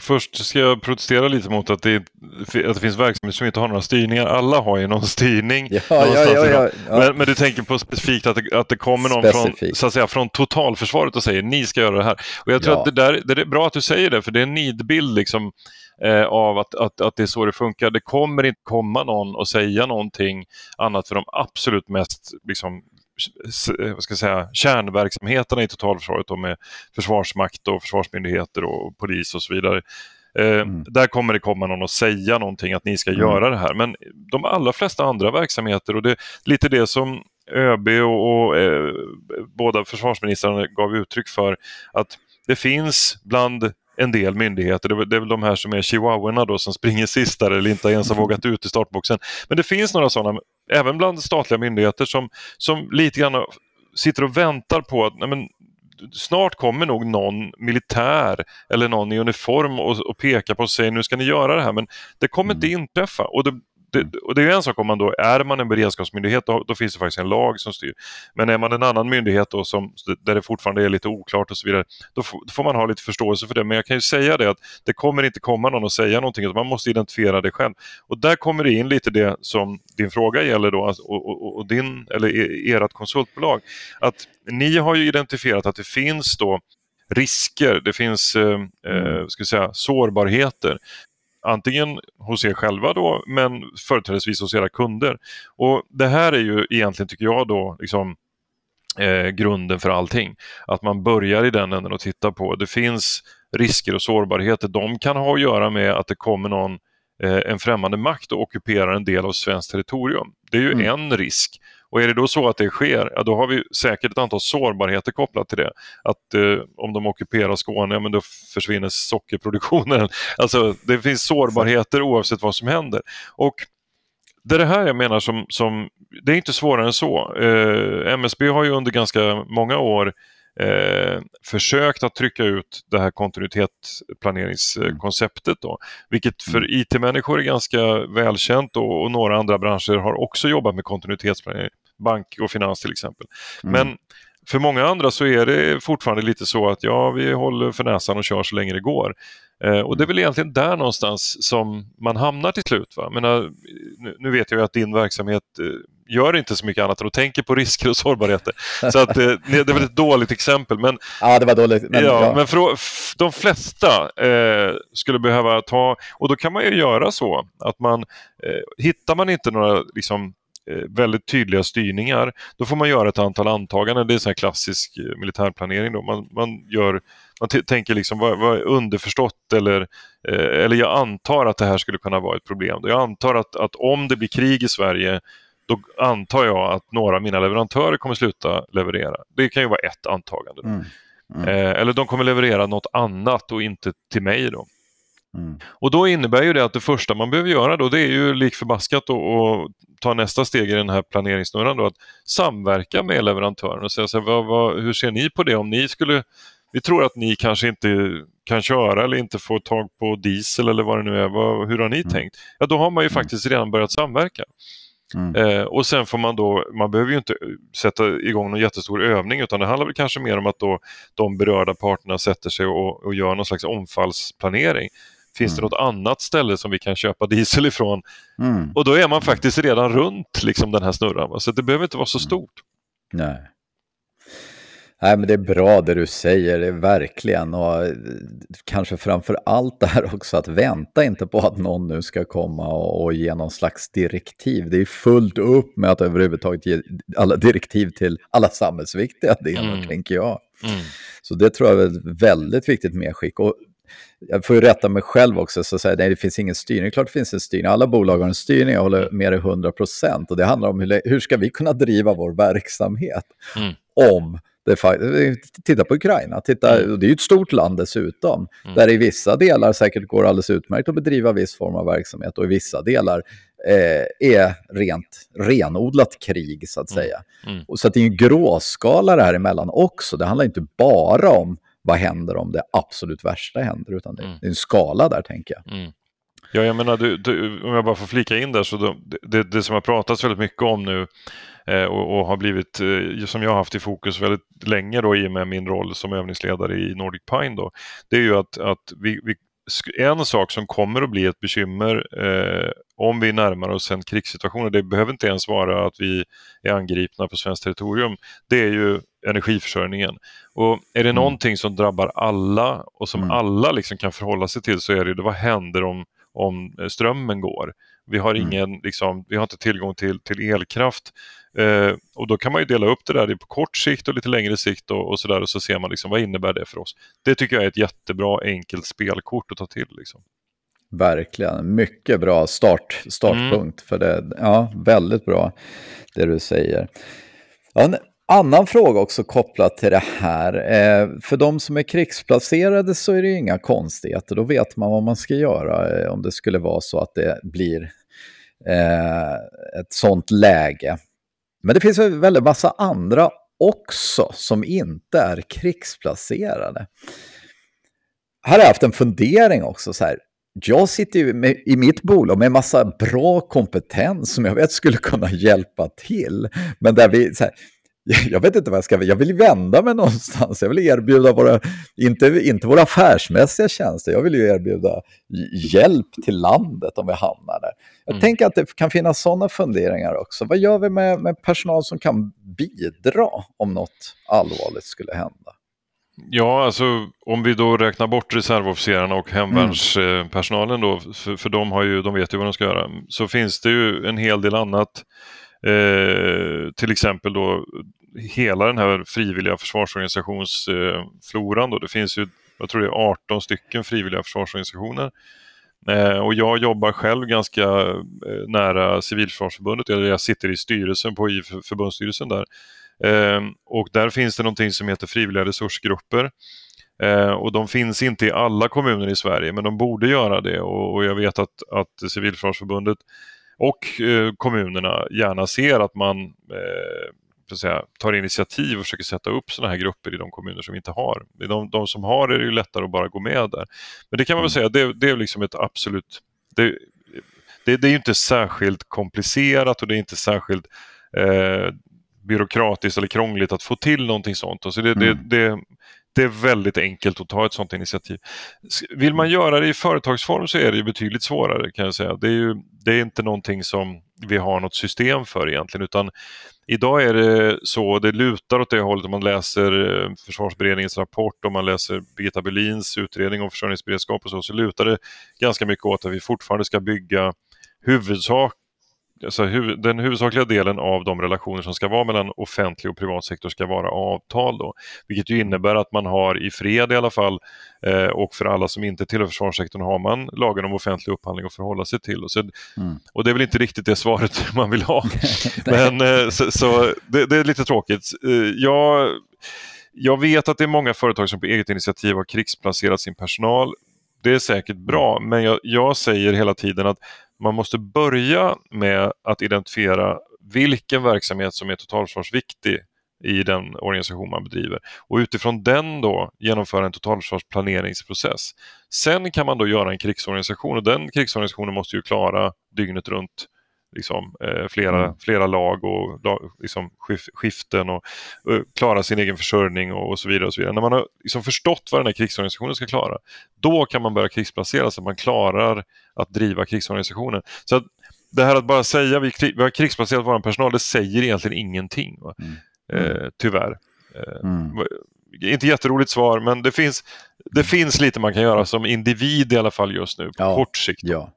Först ska jag protestera lite mot att det, att det finns verksamheter som inte har några styrningar. Alla har ju någon styrning. Ja, ja, ja, men, men, du tänker på specifikt att det, att det kommer någon från, så att säga, från totalförsvaret och säger ni ska göra det här. Och jag tror att det, där, det är bra att du säger det, för det är en nidbild liksom, eh, av att, att, att det är så det funkar. Det kommer inte komma någon och säga någonting annat för de absolut mest liksom, vad ska jag säga, kärnverksamheterna i totalförsvaret då med försvarsmakt och försvarsmyndigheter och polis och så vidare. Eh, mm. Där kommer det komma någon och säga någonting att ni ska mm. göra det här. Men de allra flesta andra verksamheter och det är lite det som ÖB och, och eh, båda försvarsministrarna gav uttryck för att det finns bland en del myndigheter, det är väl de här som är chihuahuorna då som springer sist där eller inte ens har vågat ut i startboxen. Men det finns några sådana, även bland statliga myndigheter som, som lite grann sitter och väntar på att nej men, snart kommer nog någon militär eller någon i uniform och, och pekar på och säger nu ska ni göra det här men det kommer mm. inte inträffa. Och det, det, och det är en sak om man då, är man en beredskapsmyndighet då, då, finns det faktiskt en lag som styr. Men är man en annan myndighet då som, där det fortfarande är lite oklart och så vidare, då, då, får man ha lite förståelse för det. Men jag kan ju säga det att det kommer inte komma någon och säga någonting, utan man måste identifiera det själv. Och där kommer det in lite det som din fråga gäller då, och, och, och din, eller e, ert konsultbolag. Att ni har ju identifierat att det finns då risker, det finns eh, eh, mm. ska säga, sårbarheter antingen hos er själva då, men företrädesvis hos era kunder. Och Det här är ju egentligen, tycker jag, då liksom, eh, grunden för allting. Att man börjar i den änden och tittar på, det finns risker och sårbarheter. De kan ha att göra med att det kommer någon, eh, en främmande makt och ockuperar en del av svenskt territorium. Det är ju mm. en risk. Och är det då så att det sker, ja, då har vi säkert ett antal sårbarheter kopplat till det. Att eh, om de ockuperar Skåne, ja, men då försvinner sockerproduktionen. Alltså det finns sårbarheter oavsett vad som händer. Och det är det här jag menar som, som det är inte svårare än så. Eh, MSB har ju under ganska många år eh, försökt att trycka ut det här kontinuitetsplaneringskonceptet. Då, vilket för mm. IT-människor är ganska välkänt och, och, några andra branscher har också jobbat med kontinuitetsplanering bank och finans till exempel. Mm. Men för många andra så är det fortfarande lite så att ja, vi håller för näsan och kör så länge det går. Eh, och det är väl egentligen där någonstans som man hamnar till slut. Va? Men, nu, vet jag ju att din verksamhet eh, gör inte så mycket annat än att tänka på risker och sårbarheter. Så att, eh, det är väl ett dåligt exempel. Men, ja, det var dåligt. Men, ja, ja. men för, de flesta eh, skulle behöva ta, och då kan man ju göra så att man, eh, hittar man inte några liksom, väldigt tydliga styrningar, då får man göra ett antal antaganden. Det är en klassisk eh, militärplanering. Då. Man, man, gör, man tänker liksom vad, vad är underförstått eller, eh, eller jag antar att det här skulle kunna vara ett problem. Jag antar att, att om det blir krig i Sverige då antar jag att några av mina leverantörer kommer sluta leverera. Det kan ju vara ett antagande. Mm. Mm. Eh, eller de kommer leverera något annat och inte till mig. Då. Mm. Och då innebär ju det att det första man behöver göra då det är ju lik förbaskat att ta nästa steg i den här planeringssnurran då att samverka med leverantören och säga så här, vad, vad, hur ser ni på det om ni skulle vi tror att ni kanske inte kan köra eller inte får tag på diesel eller vad det nu är. Vad, hur har ni mm. tänkt? Ja, då har man ju mm. faktiskt redan börjat samverka. Mm. Eh, och sen får man då, man behöver ju inte sätta igång någon jättestor övning utan det handlar väl kanske mer om att då de berörda parterna sätter sig och, och gör någon slags omfallsplanering. Finns mm. det något annat ställe som vi kan köpa diesel ifrån? Mm. Och då är man faktiskt redan runt liksom, den här snurran. Så det behöver inte vara så mm. stort. Nej. Nej, men det är bra det du säger, det verkligen. Och eh, kanske framför allt det här också att vänta inte på att någon nu ska komma och, och ge någon slags direktiv. Det är fullt upp med att överhuvudtaget ge alla direktiv till alla samhällsviktiga delar, mm. tänker jag. Mm. Så det tror jag är ett väldigt viktigt medskick. Och jag får ju rätta mig själv också, så säga, nej, det finns ingen styrning. Klart det finns en styrning. Alla bolag har en styrning, jag håller med dig 100 procent. Och det handlar om hur, hur ska vi kunna driva vår verksamhet mm. om det, titta på Ukraina, titta, mm. det är ju ett stort land dessutom, mm. där i vissa delar säkert går alldeles utmärkt att bedriva viss form av verksamhet och i vissa delar eh, är rent renodlat krig så att mm. säga. Mm. Och så att det är en gråskala det här emellan också. Det handlar inte bara om vad händer om det absolut värsta händer, utan det, mm. det är en skala där tänker jag. Mm. Ja, jag menar, du, du, om jag bara får flika in där, så då, det, det som har pratats väldigt mycket om nu eh, och, och, har blivit, eh, som jag har haft i fokus väldigt länge då i och med min roll som övningsledare i Nordic Pine då, det är ju att, att vi, vi en sak som kommer att bli ett bekymmer eh, om vi närmar oss en krigssituation, och det behöver inte ens vara att vi är angripna på svenskt territorium, det är ju energiförsörjningen. Och är det mm. någonting som drabbar alla och som mm. alla liksom kan förhålla sig till så är det, det vad händer om, om strömmen går? Vi har, mm. ingen, mm. liksom, vi har inte tillgång till, till elkraft. Eh, och då kan man ju dela upp det där på kort sikt och lite längre sikt och, och så där och så ser man liksom, vad innebär det för oss. Det tycker jag är ett jättebra enkelt spelkort att ta till. Liksom. Verkligen, mycket bra start, startpunkt mm. för det. Ja, väldigt bra det du säger. En annan fråga också kopplat till det här. Eh, för de som är krigsplacerade så är det inga konstigheter. Då vet man vad man ska göra eh, om det skulle vara så att det blir eh, ett sånt läge. Men det finns en väldigt massa andra också som inte är krigsplacerade. Här har jag haft en fundering också. Så här. Jag sitter ju med, i mitt bolag med en massa bra kompetens som jag vet skulle kunna hjälpa till. Men där vi, så här, jag vet inte vad jag ska, jag vill vända mig någonstans. Jag vill erbjuda våra, inte, inte våra affärsmässiga tjänster, jag vill ju erbjuda hjälp till landet om vi hamnar där. Jag mm. tänker att det kan finnas sådana funderingar också. Vad gör vi med, med personal som kan bidra om något allvarligt skulle hända? Ja, alltså om vi då räknar bort reservofficerarna och hemvärnspersonalen då, för, för de, har ju, de vet ju vad de ska göra, så finns det ju en hel del annat. Eh, till exempel då hela den här frivilliga försvarsorganisationsfloran. Det finns ju, jag tror det är 18 stycken frivilliga försvarsorganisationer. Eh, och jag jobbar själv ganska eh, nära Civilförsvarsförbundet, eller jag sitter i styrelsen på i förbundsstyrelsen där. Eh, och där finns det någonting som heter frivilliga resursgrupper. Eh, och de finns inte i alla kommuner i Sverige, men de borde göra det. Och, och jag vet att, att Civilförsvarsförbundet och eh, kommunerna gärna ser att man eh, säga, tar initiativ och försöker sätta upp sådana här grupper i de kommuner som inte har. I de, de som har det är det ju lättare att bara gå med där. Men det kan man väl mm. säga, det, det är liksom ett absolut... Det, det, det, är inte särskilt komplicerat och det är inte särskilt eh, byråkratiskt eller krångligt att få till någonting sånt. Alltså det, mm. det, det, är väldigt enkelt att ta ett sånt initiativ. Vill man göra det i företagsform så är det betydligt svårare kan jag säga. Det är, ju, det är inte någonting som vi har något system för egentligen utan Idag är det så, det lutar åt det hållet om man läser eh, försvarsberedningens rapport, om man läser Birgitta Berlins utredning om försörjningsberedskap och så, så lutar det ganska mycket åt att vi fortfarande ska bygga huvudsak alltså, huv, den huvudsakliga delen av de relationer som ska vara mellan offentlig och privat sektor ska vara avtal. Då, vilket ju innebär att man har i fred i alla fall eh, och för alla som inte tillhör försvarssektorn har man lagen om offentlig upphandling att förhålla sig till. Och, så, mm. och det är väl inte riktigt det svaret man vill ha. Men eh, så, så det, det, är lite tråkigt. Eh, jag, jag vet att det är många företag som på eget initiativ har krigsplacerat sin personal. Det är säkert bra, men jag, jag säger hela tiden att man måste börja med att identifiera vilken verksamhet som är totalförsvarsviktig i den organisation man bedriver och utifrån den då genomföra en totalförsvarsplaneringsprocess. Sen kan man då göra en krigsorganisation och den krigsorganisationen måste ju klara dygnet runt liksom, eh, flera, mm. flera lag och liksom, skiften och eh, klara sin egen försörjning och, och, så vidare. och så vidare. När man har liksom, förstått vad den här krigsorganisationen ska klara, då kan man börja krigsplacera så att man klarar att driva krigsorganisationen. Så att, det här att bara säga vi, vi har krigsplacerat vår personal, det säger egentligen ingenting. Mm. Eh, tyvärr. Eh, mm. Inte jätteroligt svar, men det finns, det finns lite man kan göra som individ i alla fall just nu, på ja, kort sikt. Ja.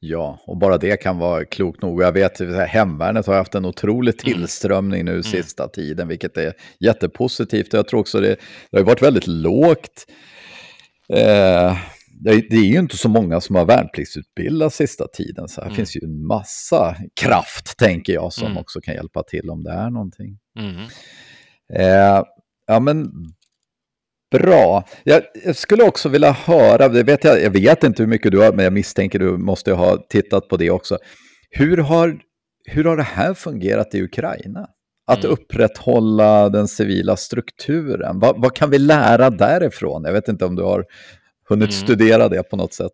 Ja, och bara det kan vara klokt nog. Jag vet att hemvärnet har haft en otrolig mm. tillströmning nu mm. sista tiden, vilket är jättepositivt. Jag tror också det, det har varit väldigt lågt. Eh, det, är ju inte så många som har värnpliktsutbildat sista tiden, så här mm. finns ju en massa kraft, tänker jag, som mm. också kan hjälpa till om det är någonting. Mm. Eh, ja, men Bra. Jag, jag, skulle också vilja höra, det vet jag, jag vet inte hur mycket du har, men jag misstänker du måste ha tittat på det också. Hur har, hur har det här fungerat i Ukraina? Att mm. upprätthålla den civila strukturen. Vad, vad, kan vi lära därifrån? Jag vet inte om du har hunnit mm. studera det på något sätt.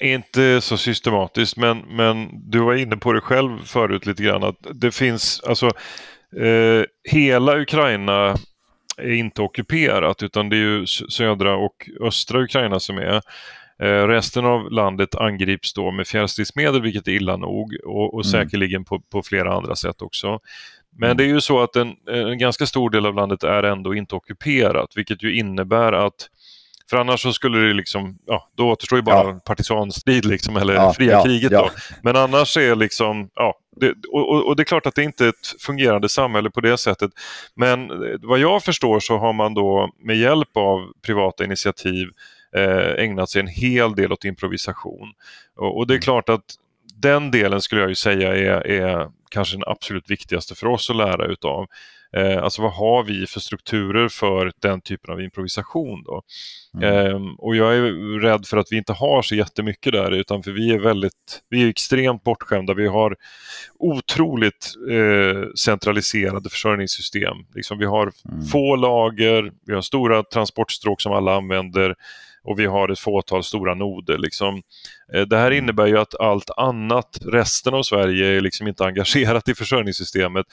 Inte så systematiskt, men, men du var inne på det själv förut lite grann. Att det finns, alltså eh, hela Ukraina är inte ockuperat utan det är ju södra och östra Ukraina som är. Eh, resten av landet angrips då med fjärrstridsmedel vilket är illa nog och, och mm. säkerligen på, på, flera andra sätt också. Men mm. det är ju så att en, en ganska stor del av landet är ändå inte ockuperat vilket ju innebär att för annars så skulle det liksom, ja, då återstår ju bara ja. partisanstrid liksom, eller ja, fria ja, kriget. Då. Men annars är liksom, ja, det, och, och, det är klart att det inte är ett fungerande samhälle på det sättet. Men eh, vad jag förstår så har man då med hjälp av privata initiativ eh, ägnat sig en hel del åt improvisation. Och, och, det är mm. klart att den delen skulle jag ju säga är, är kanske den absolut viktigaste för oss att lära utav. Eh, alltså vad har vi för strukturer för den typen av improvisation då? Mm. Eh, och jag är rädd för att vi inte har så jättemycket där utan för vi är väldigt, vi är extremt bortskämda. Vi har otroligt eh, centraliserade försörjningssystem. Liksom vi har mm. få lager, vi har stora transportstråk som alla använder och vi har ett fåtal stora noder. Liksom. Eh, det här mm. innebär ju att allt annat, resten av Sverige, är liksom inte engagerat i försörjningssystemet.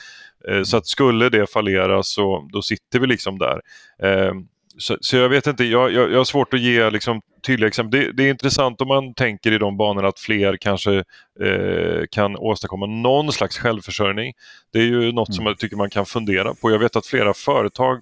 Eh, så att skulle det fallera så då sitter vi liksom där. Eh, så, så jag vet inte, jag, jag, jag har svårt att ge liksom, tydliga exempel. Det, det, är intressant om man tänker i de banorna att fler kanske eh, kan åstadkomma någon slags självförsörjning. Det är ju något mm. som jag tycker man kan fundera på. Jag vet att flera företag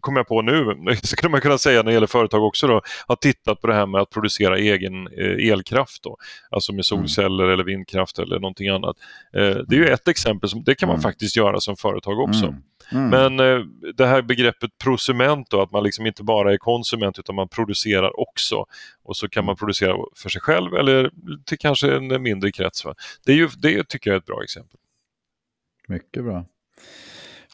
kommer jag på nu, skulle man kunna säga när det gäller företag också då, har tittat på det här med att producera egen eh, elkraft då, alltså med mm. solceller mm. eller vindkraft eller någonting annat. Eh, det är ju ett exempel, som, det kan man mm. faktiskt göra som företag också. Mm. Mm. Men eh, det här begreppet prosument då, att man liksom inte bara är konsument utan man producerar också. Och så kan man producera för sig själv eller till kanske en mindre krets. Va? Det, är ju, det tycker jag är ett bra exempel. Mycket bra.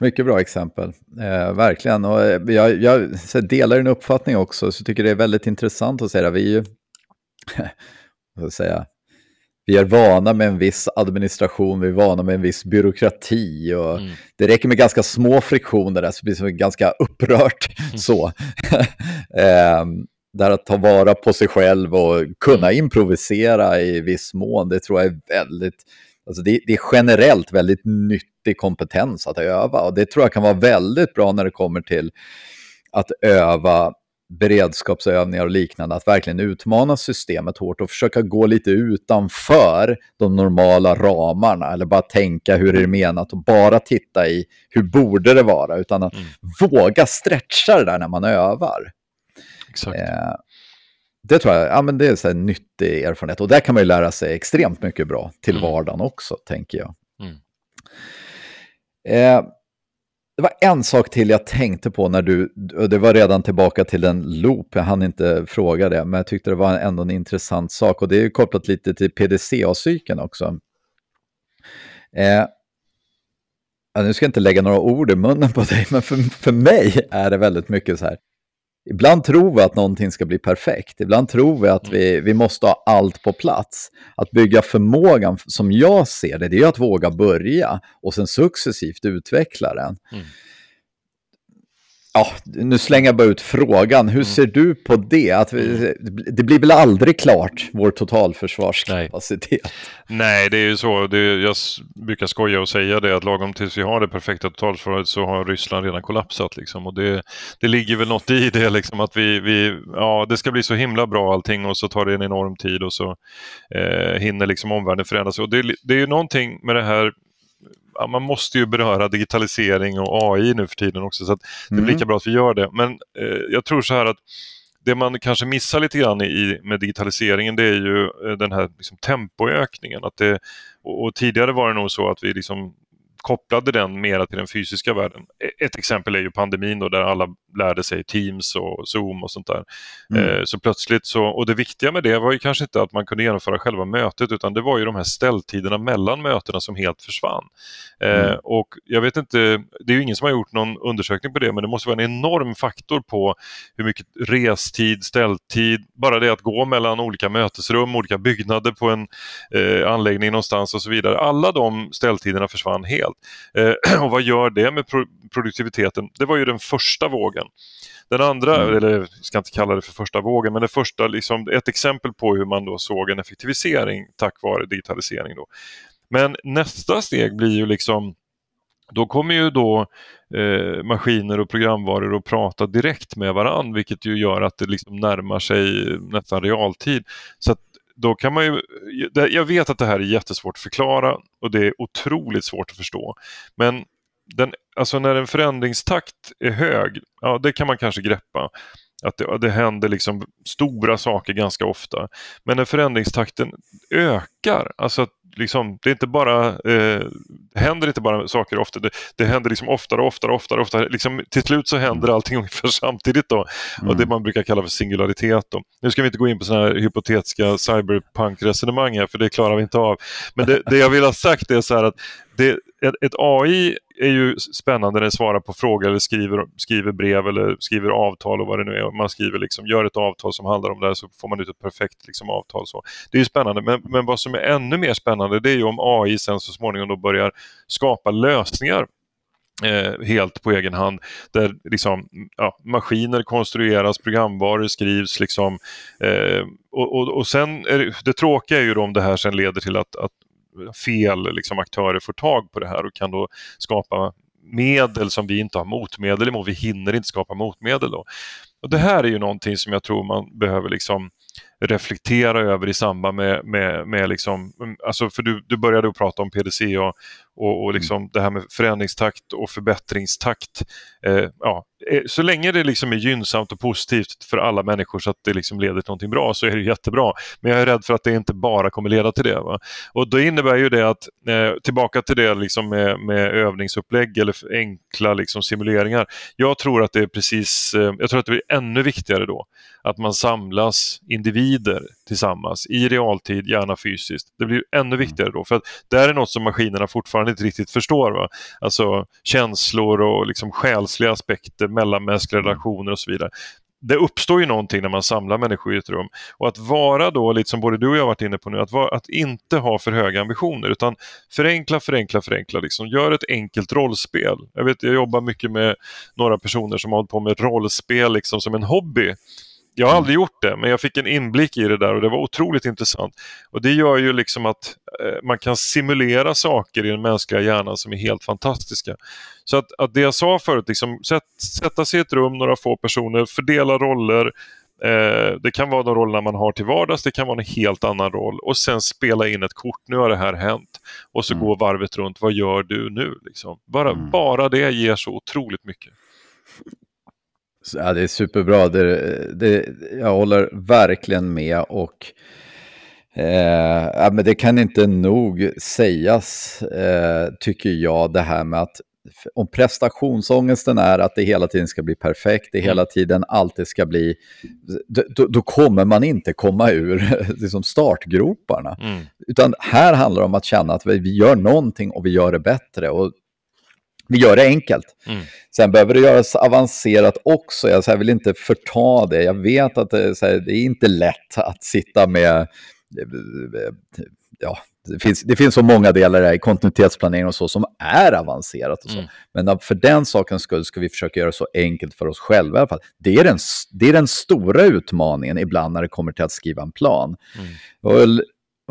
Mycket bra exempel, eh, verkligen. Och eh, jag, jag delar din uppfattning också, så tycker det är väldigt intressant att säga. Vi är ju, vad säga, vi är vana med en viss administration, vi är vana med en viss byråkrati och mm. det räcker med ganska små friktioner där så blir det ganska upprört. Mm. så. eh, där att ta vara på sig själv och kunna improvisera i viss mån, det tror jag är väldigt, alltså det, det är generellt väldigt nytt nyttig kompetens att öva. Och det tror jag kan vara väldigt bra när det kommer till att öva beredskapsövningar och liknande, att verkligen utmana systemet hårt och försöka gå lite utanför de normala ramarna eller bara tänka hur är det menat och bara titta i hur borde det vara, utan att mm. våga stretcha det där när man övar. Exakt. Eh, det tror jag ja, men det är en nyttig erfarenhet och där kan man ju lära sig extremt mycket bra till mm. vardagen också, tänker jag. Mm. Eh, det var en sak till jag tänkte på när du, det var redan tillbaka till en loop, jag hann inte fråga det, men jag tyckte det var ändå en intressant sak och det är kopplat lite till PDCA-cykeln också. Eh, nu ska jag inte lägga några ord i munnen på dig, men för, för mig är det väldigt mycket så här, Ibland tror vi att någonting ska bli perfekt. Ibland tror vi att mm. vi, vi måste ha allt på plats. Att bygga förmågan, som jag ser det, det är att våga börja och sen successivt utveckla den. Mm ja, nu slänger jag bara ut frågan. Hur mm. ser du på det? Att vi, det blir väl aldrig klart, vår totalförsvarskapacitet? Nej, Nej det är ju så. Det, jag brukar skoja och säga det att lagom tills vi har det perfekta totalförsvaret så har Ryssland redan kollapsat. Liksom. Och det, det ligger väl något i det, liksom, att vi, vi, ja, det ska bli så himla bra allting och så tar det en enorm tid och så eh, hinner liksom omvärlden förändras. Och det, det är ju någonting med det här ja, man måste ju beröra digitalisering och AI nu för tiden också så det är mm. lika bra att vi gör det. Men eh, jag tror så här att det man kanske missar lite grann i, med digitaliseringen det är ju eh, den här liksom, tempoökningen. Att det, och, och, tidigare var det nog så att vi liksom kopplade den mera till den fysiska världen. E-, ett exempel är ju pandemin då, där alla lärde sig Teams och Zoom och sånt där. Mm. Eh, så plötsligt så, och det viktiga med det var ju kanske inte att man kunde genomföra själva mötet utan det var ju de här ställtiderna mellan mötena som helt försvann. Eh, mm. Och jag vet inte, det är ju ingen som har gjort någon undersökning på det men det måste vara en enorm faktor på hur mycket restid, ställtid, bara det att gå mellan olika mötesrum, olika byggnader på en eh, anläggning någonstans och så vidare. Alla de ställtiderna försvann helt. Eh, och vad gör det med pro produktiviteten? Det var ju den första vågen. Den andra, mm. eller jag ska inte kalla det för första vågen, men det första, liksom, ett exempel på hur man då såg en effektivisering tack vare digitalisering. Då. Men nästa steg blir ju liksom då kommer ju då eh, maskiner och programvaror att prata direkt med varann vilket ju gör att det liksom närmar sig nästan realtid. Så då kan man ju, jag vet att det här är jättesvårt att förklara och det är otroligt svårt att förstå. Men den, alltså när en förändringstakt är hög, ja det kan man kanske greppa. Att det, det händer liksom stora saker ganska ofta. Men när förändringstakten ökar, alltså att liksom, det är inte bara, eh, det händer inte bara saker ofta, det, det händer liksom oftare och oftare, oftare, oftare. Liksom, till slut så händer allting ungefär samtidigt då. Mm. Och det man brukar kalla för singularitet. Då. Nu ska vi inte gå in på sådana här hypotetiska cyberpunk-resonemang här, för det klarar vi inte av. Men det, det jag vill ha sagt är så här att det, ett, ett, AI är ju spännande när det svarar på frågor eller skriver, skriver brev eller skriver avtal och vad det nu är. Man skriver liksom, gör ett avtal som handlar om det här så får man ut ett perfekt liksom, avtal. Så. Det är ju spännande, men, men vad som är ännu mer spännande det är ju om AI sen så småningom då börjar skapa lösningar Eh, helt på egen hand. Där liksom, ja, maskiner konstrueras, programvaror skrivs. Liksom, eh, och, och, och sen är det, det tråkiga är ju om det här sen leder till att, att fel liksom, aktörer får tag på det här och kan då skapa medel som vi inte har motmedel emot. Vi hinner inte skapa motmedel. Då. Och Det här är ju någonting som jag tror man behöver liksom reflektera över i samband med, med, med liksom, alltså för du, du började att prata om PDC och, och, och liksom mm. det här med förändringstakt och förbättringstakt. Eh, ja, eh, så länge det liksom är gynnsamt och positivt för alla människor så att det liksom leder till någonting bra så är det jättebra. Men jag är rädd för att det inte bara kommer leda till det. Va? Och då innebär ju det att, eh, tillbaka till det liksom med, med övningsupplägg eller enkla liksom simuleringar. Jag tror att det är precis, eh, jag tror att det blir ännu viktigare då att man samlas individer tillsammans i realtid, gärna fysiskt. Det blir ännu mm. viktigare då för att det är något som maskinerna fortfarande inte riktigt förstår. Va? Alltså känslor och liksom själsliga aspekter, mellanmänskliga mm. relationer och så vidare det uppstår ju någonting när man samlar människor i ett rum. Och att vara då, lite som både du och jag varit inne på nu, att, vara, att inte ha för höga ambitioner utan förenkla, förenkla, förenkla. Liksom. Gör ett enkelt rollspel. Jag, vet, jag jobbar mycket med några personer som har hållit på med rollspel liksom, som en hobby. Jag har aldrig gjort det, men jag fick en inblick i det där och det var otroligt intressant. Och Det gör ju liksom att eh, man kan simulera saker i den mänskliga hjärnan som är helt fantastiska. Så att, att det jag sa förut, liksom, sätt, sätta sig i ett rum, några få personer, fördela roller. Eh, det kan vara de rollerna man har till vardags, det kan vara en helt annan roll och sen spela in ett kort. Nu har det här hänt. Och så mm. gå varvet runt, vad gör du nu? Liksom. Bara, mm. bara det ger så otroligt mycket. Ja, det är superbra. Det, det, jag håller verkligen med. och eh, ja, men Det kan inte nog sägas, eh, tycker jag, det här med att om prestationsångesten är att det hela tiden ska bli perfekt, det hela mm. tiden alltid ska bli, då, då kommer man inte komma ur liksom startgroparna. Mm. Utan här handlar det om att känna att vi gör någonting och vi gör det bättre. Och vi gör det enkelt. Mm. Sen behöver det göras avancerat också. Jag, vill inte förta det. Jag vet att det, här, det är inte lätt att sitta med... Ja, det finns, det finns så många delar i kontinuitetsplanering och så som är avancerat. Och så. Mm. Men för den sakens skull ska vi försöka göra det så enkelt för oss själva i alla fall. Det är den, det är den stora utmaningen ibland när det kommer till att skriva en plan. Mm. Och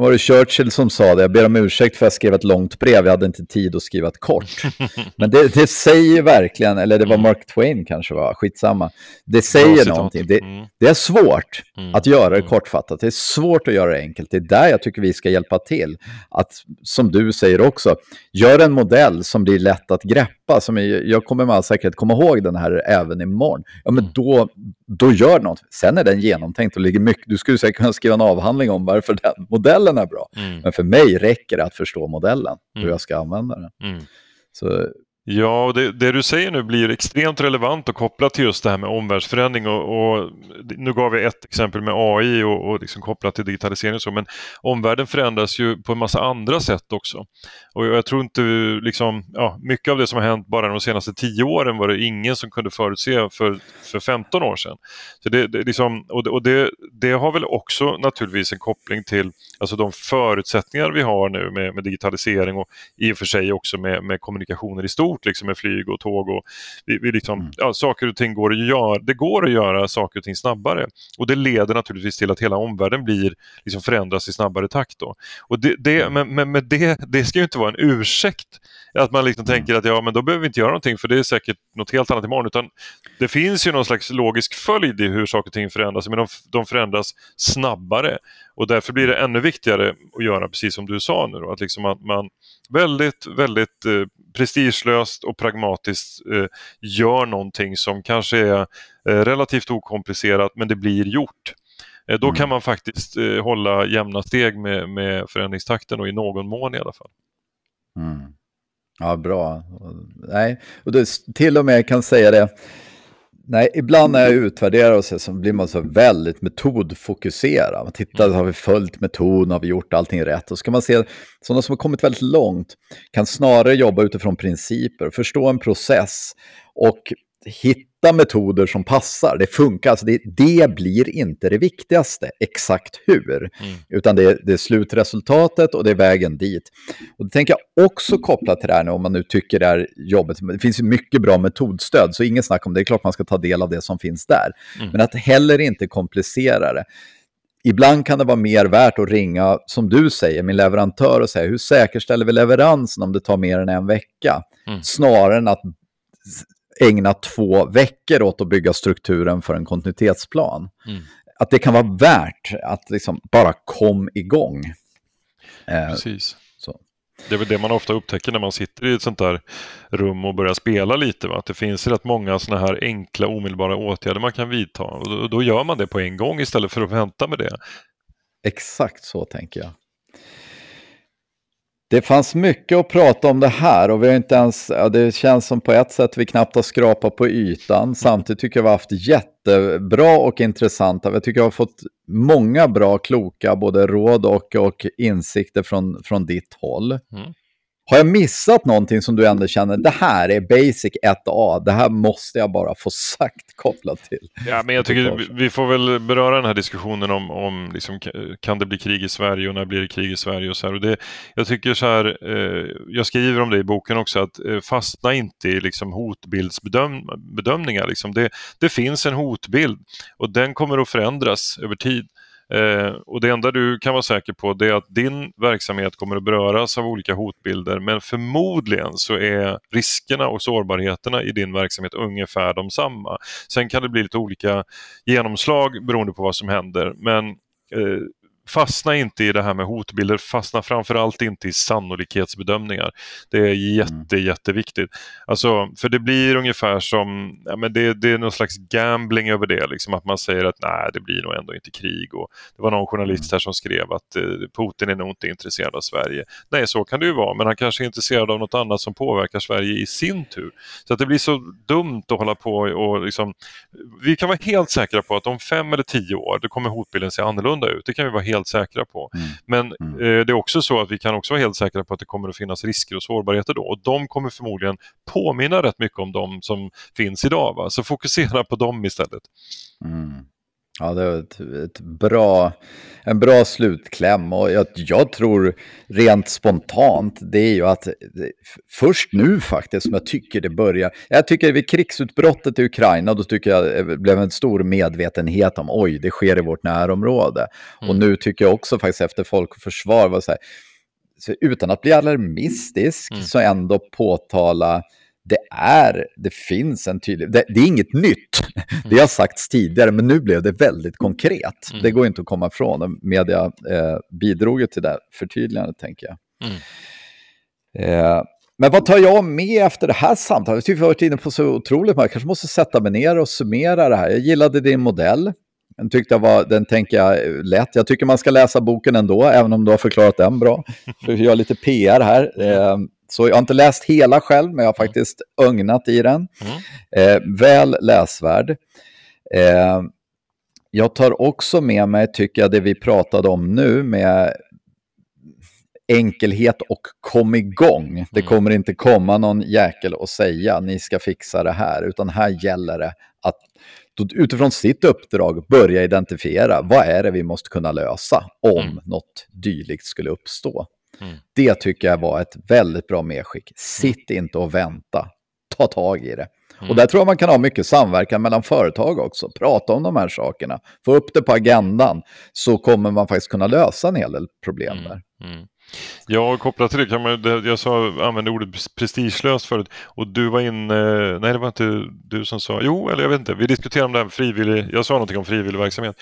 var det Churchill som sa det, jag ber om ursäkt för att jag skrev ett långt brev, jag hade inte tid att skriva ett kort. Men det, det säger verkligen, eller det var mm. Mark Twain kanske var, skitsamma. Det säger Bra någonting. Det, mm. det, är svårt mm. att göra det kortfattat, det är svårt att göra det enkelt. Det är där jag tycker vi ska hjälpa till. Att, som du säger också, gör en modell som blir lätt att greppa. Som är, jag kommer med all säkerhet komma ihåg den här även imorgon. Ja, men då, då gör något. Sen är den genomtänkt och ligger mycket, du skulle säkert kunna skriva en avhandling om varför den modellen modellen är bra. Mm. Men för mig räcker det att förstå modellen, hur mm. jag ska använda den. Mm. Så Ja, och det, det, du säger nu blir extremt relevant och kopplat till just det här med omvärldsförändring. Och, och nu gav vi ett exempel med AI och, och liksom kopplat till digitalisering och så, men omvärlden förändras ju på en massa andra sätt också. Och jag tror inte, liksom, ja, mycket av det som har hänt bara de senaste tio åren var det ingen som kunde förutse för, för 15 år sedan. Så det, det liksom, och det, och det, det har väl också naturligtvis en koppling till alltså de förutsättningar vi har nu med, med digitalisering och i och för sig också med, med kommunikationer i stort stort liksom med flyg och tåg. Och vi, vi liksom, mm. ja, saker och ting går att göra, det går att göra saker och ting snabbare. Och det leder naturligtvis till att hela omvärlden blir, liksom förändras i snabbare takt. Då. Och det, det, men, men, men det, det ska ju inte vara en ursäkt att man liksom mm. tänker att ja, men då behöver vi inte göra någonting för det är säkert något helt annat imorgon. Utan det finns ju någon slags logisk följd i hur saker och ting förändras, men de, de förändras snabbare. Och därför blir det ännu viktigare att göra precis som du sa nu, då, att liksom att man väldigt, väldigt eh, prestigelöst och pragmatiskt eh, gör någonting som kanske är eh, relativt okomplicerat men det blir gjort. Eh, då mm. kan man faktiskt eh, hålla jämna steg med, med förändringstakten och i någon mån i alla fall. Mm. Ja, bra. Nej, och det, till och med kan säga det Nej, ibland när jag utvärderar och så, så blir man så väldigt metodfokuserad. Man tittar, har vi följt metoden, har vi gjort allting rätt? Och ska man se, sådana som har kommit väldigt långt kan snarare jobba utifrån principer, förstå en process och hitta metoder som passar. Det funkar, alltså det, det blir inte det viktigaste, exakt hur. Mm. Utan det det är, slutresultatet och det är vägen dit. Och det tänker jag också koppla till det här nu, om man nu tycker det är jobbigt. Det finns ju mycket bra metodstöd, så ingen snack om det. Det är klart man ska ta del av det som finns där. Mm. Men att heller inte komplicera det. Ibland kan det vara mer värt att ringa, som du säger, min leverantör och säga hur säkerställer vi leveransen om det tar mer än en vecka? Mm. Snarare än att ägna två veckor åt att bygga strukturen för en kontinuitetsplan. Mm. Att det kan vara värt att liksom bara kom igång. Eh, Precis. Det är väl det man ofta upptäcker när man sitter i ett sånt där rum och börjar spela lite. Va? Att det finns rätt många såna här enkla omedelbara åtgärder man kan vidta. Och då, då gör man det på en gång istället för att vänta med det. Exakt så tänker jag. Det fanns mycket att prata om det här och vi har inte ens, ja, det känns som på ett sätt vi knappt har skrapat på ytan. Samtidigt tycker jag vi har haft jättebra och intressanta, jag tycker jag har fått många bra, kloka både råd och, och insikter från, från ditt håll. Mm. Har jag missat någonting som du ändå känner, det här är basic 1A, det här måste jag bara få sagt kopplat till? Ja, men jag tycker vi får väl beröra den här diskussionen om, om liksom, kan det bli krig i Sverige och när blir det krig i Sverige och så här. Och det, jag tycker så här, eh, jag skriver om det i boken också, att eh, fastna inte i liksom, hotbildsbedömningar. Liksom. Det, det finns en hotbild och den kommer att förändras över tid. Eh, och det enda du kan vara säker på det är att din verksamhet kommer att beröras av olika hotbilder men förmodligen så är riskerna och sårbarheterna i din verksamhet ungefär de samma. Sen kan det bli lite olika genomslag beroende på vad som händer men eh, fastna inte i det här med hotbilder, fastna framförallt inte i sannolikhetsbedömningar. Det är jätte, mm. jätteviktigt. Alltså, för det blir ungefär som, ja, men det, det är någon slags gambling över det, liksom att man säger att nej, det blir nog ändå inte krig. Och det var någon journalist mm. här som skrev att eh, Putin är nog inte intresserad av Sverige. Nej, så kan det ju vara, men han kanske är intresserad av något annat som påverkar Sverige i sin tur. Så att det blir så dumt att hålla på och liksom, vi kan vara helt säkra på att om fem eller tio år, då kommer hotbilden se annorlunda ut. Det kan vi vara helt helt säkra på. Mm. Men mm. Eh, det är också så att vi kan också vara helt säkra på att det kommer att finnas risker och sårbarheter då och de kommer förmodligen påminna rätt mycket om de som finns idag. Va? Så fokusera på dem istället. Mm. Ja, det är ett, ett, bra, en bra slutkläm och jag, jag, tror rent spontant det är ju att först nu faktiskt som jag tycker det börjar. Jag tycker vid krigsutbrottet i Ukraina då tycker jag det blev en stor medvetenhet om oj, det sker i vårt närområde. Mm. Och nu tycker jag också faktiskt efter Folk och Försvar var så här, så utan att bli alarmistisk mm. så ändå påtala det är, det finns en tydlig, det, det är inget nytt. Mm. Det har sagts tidigare, men nu blev det väldigt konkret. Mm. Det går inte att komma ifrån. Media eh, bidrog ju till det förtydligandet, tänker jag. Mm. Eh, men vad tar jag med efter det här samtalet? Jag har varit inne på så otroligt mycket. Jag kanske måste sätta mig ner och summera det här. Jag gillade din modell. Den tyckte jag var, den tänker jag lätt. Jag tycker man ska läsa boken ändå, även om du har förklarat den bra. För jag gör lite PR här. Så jag har inte läst hela själv, men jag har faktiskt ögnat i den. Mm. Eh, väl läsvärd. Eh, jag tar också med mig, tycker jag, det vi pratade om nu med enkelhet och kom igång. Det mm. kommer inte komma någon jäkel och säga ni ska fixa det här, utan här gäller det att utifrån sitt uppdrag börja identifiera vad är det vi måste kunna lösa om mm. något dylikt skulle uppstå. Mm. Det tycker jag var ett väldigt bra medskick. Sitt mm. inte och vänta, ta tag i det. Mm. Och där tror jag man kan ha mycket samverkan mellan företag också. Prata om de här sakerna, få upp det på agendan, så kommer man faktiskt kunna lösa en hel del problem mm. där. Mm. Ja, kopplat till det kan man jag sa, använde ordet prestigelöst förut och du var inne, nej det var inte du som sa, jo eller jag vet inte, vi diskuterade om det här med frivillig, jag sa någonting om frivillig verksamhet.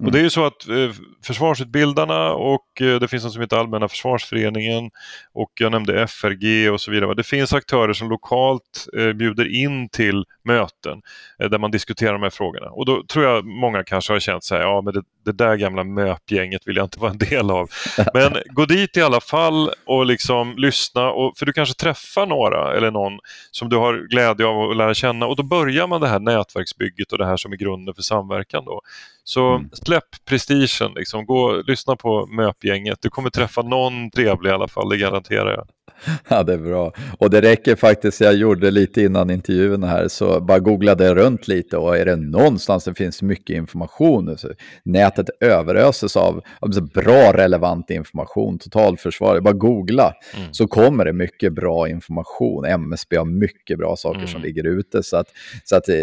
Mm. Och det är ju så att eh, försvarsutbildarna och eh, det finns något som heter Allmänna försvarsföreningen och jag nämnde FRG och så vidare. Det finns aktörer som lokalt eh, bjuder in till möten där man diskuterar de här frågorna och då tror jag många kanske har känt så här, ja men det, det där gamla möpgänget vill jag inte vara en del av. Men gå dit i alla fall och liksom lyssna, och, för du kanske träffar några eller någon som du har glädje av att lära känna och då börjar man det här nätverksbygget och det här som är grunden för samverkan. Då. Så mm. släpp prestigen, liksom. gå lyssna på möpgänget. Du kommer träffa någon trevlig i alla fall, det garanterar jag. Ja, det är bra. Och det räcker faktiskt, jag gjorde lite innan intervjun här, så bara googlade runt lite och är det någonstans det finns mycket information, nätet överöses av, av bra relevant information, totalförsvar, bara googla, mm. så kommer det mycket bra information. MSB har mycket bra saker mm. som ligger ute, så att, så att eh,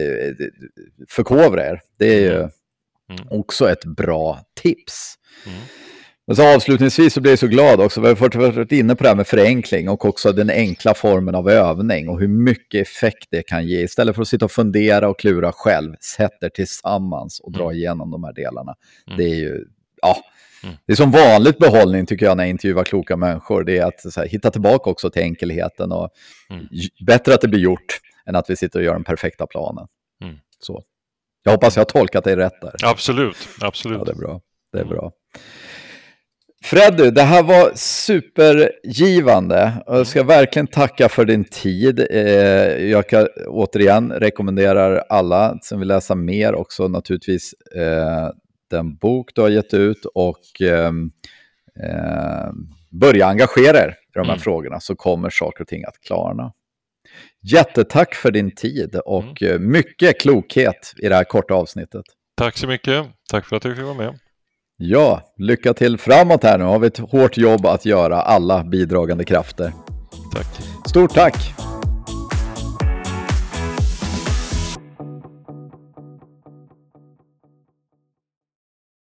förkovra er, det är ju mm. också ett bra tips. Mm. Men så avslutningsvis så blir jag så glad också, vi har varit inne på det här med förenkling och också den enkla formen av övning och hur mycket effekt det kan ge. Istället för att sitta och fundera och klura själv, sätter tillsammans och dra mm. igenom de här delarna. Mm. Det är ju, ja, mm. det är som vanligt behållning tycker jag när jag intervjuar kloka människor. Det är att här, hitta tillbaka också till enkelheten och mm. bättre att det blir gjort än att vi sitter och gör den perfekta planen. Mm. Så. Jag hoppas jag har tolkat dig rätt där. Absolut, absolut. Ja, det är bra. Det är bra. Freddy, det här var supergivande. Jag ska verkligen tacka för din tid. Eh, jag kan återigen rekommenderar alla som vill läsa mer också naturligtvis eh, den bok du har gett ut och ehm, eh, börja engagera er i de här mm. frågorna så kommer saker och ting att klarna. Jättetack för din tid och mm. mycket klokhet i det här korta avsnittet. Tack så mycket. Tack för att du fick vara med. Ja, lycka till framåt här nu. har vi ett hårt jobb att göra, alla bidragande krafter. Tack. Stort tack!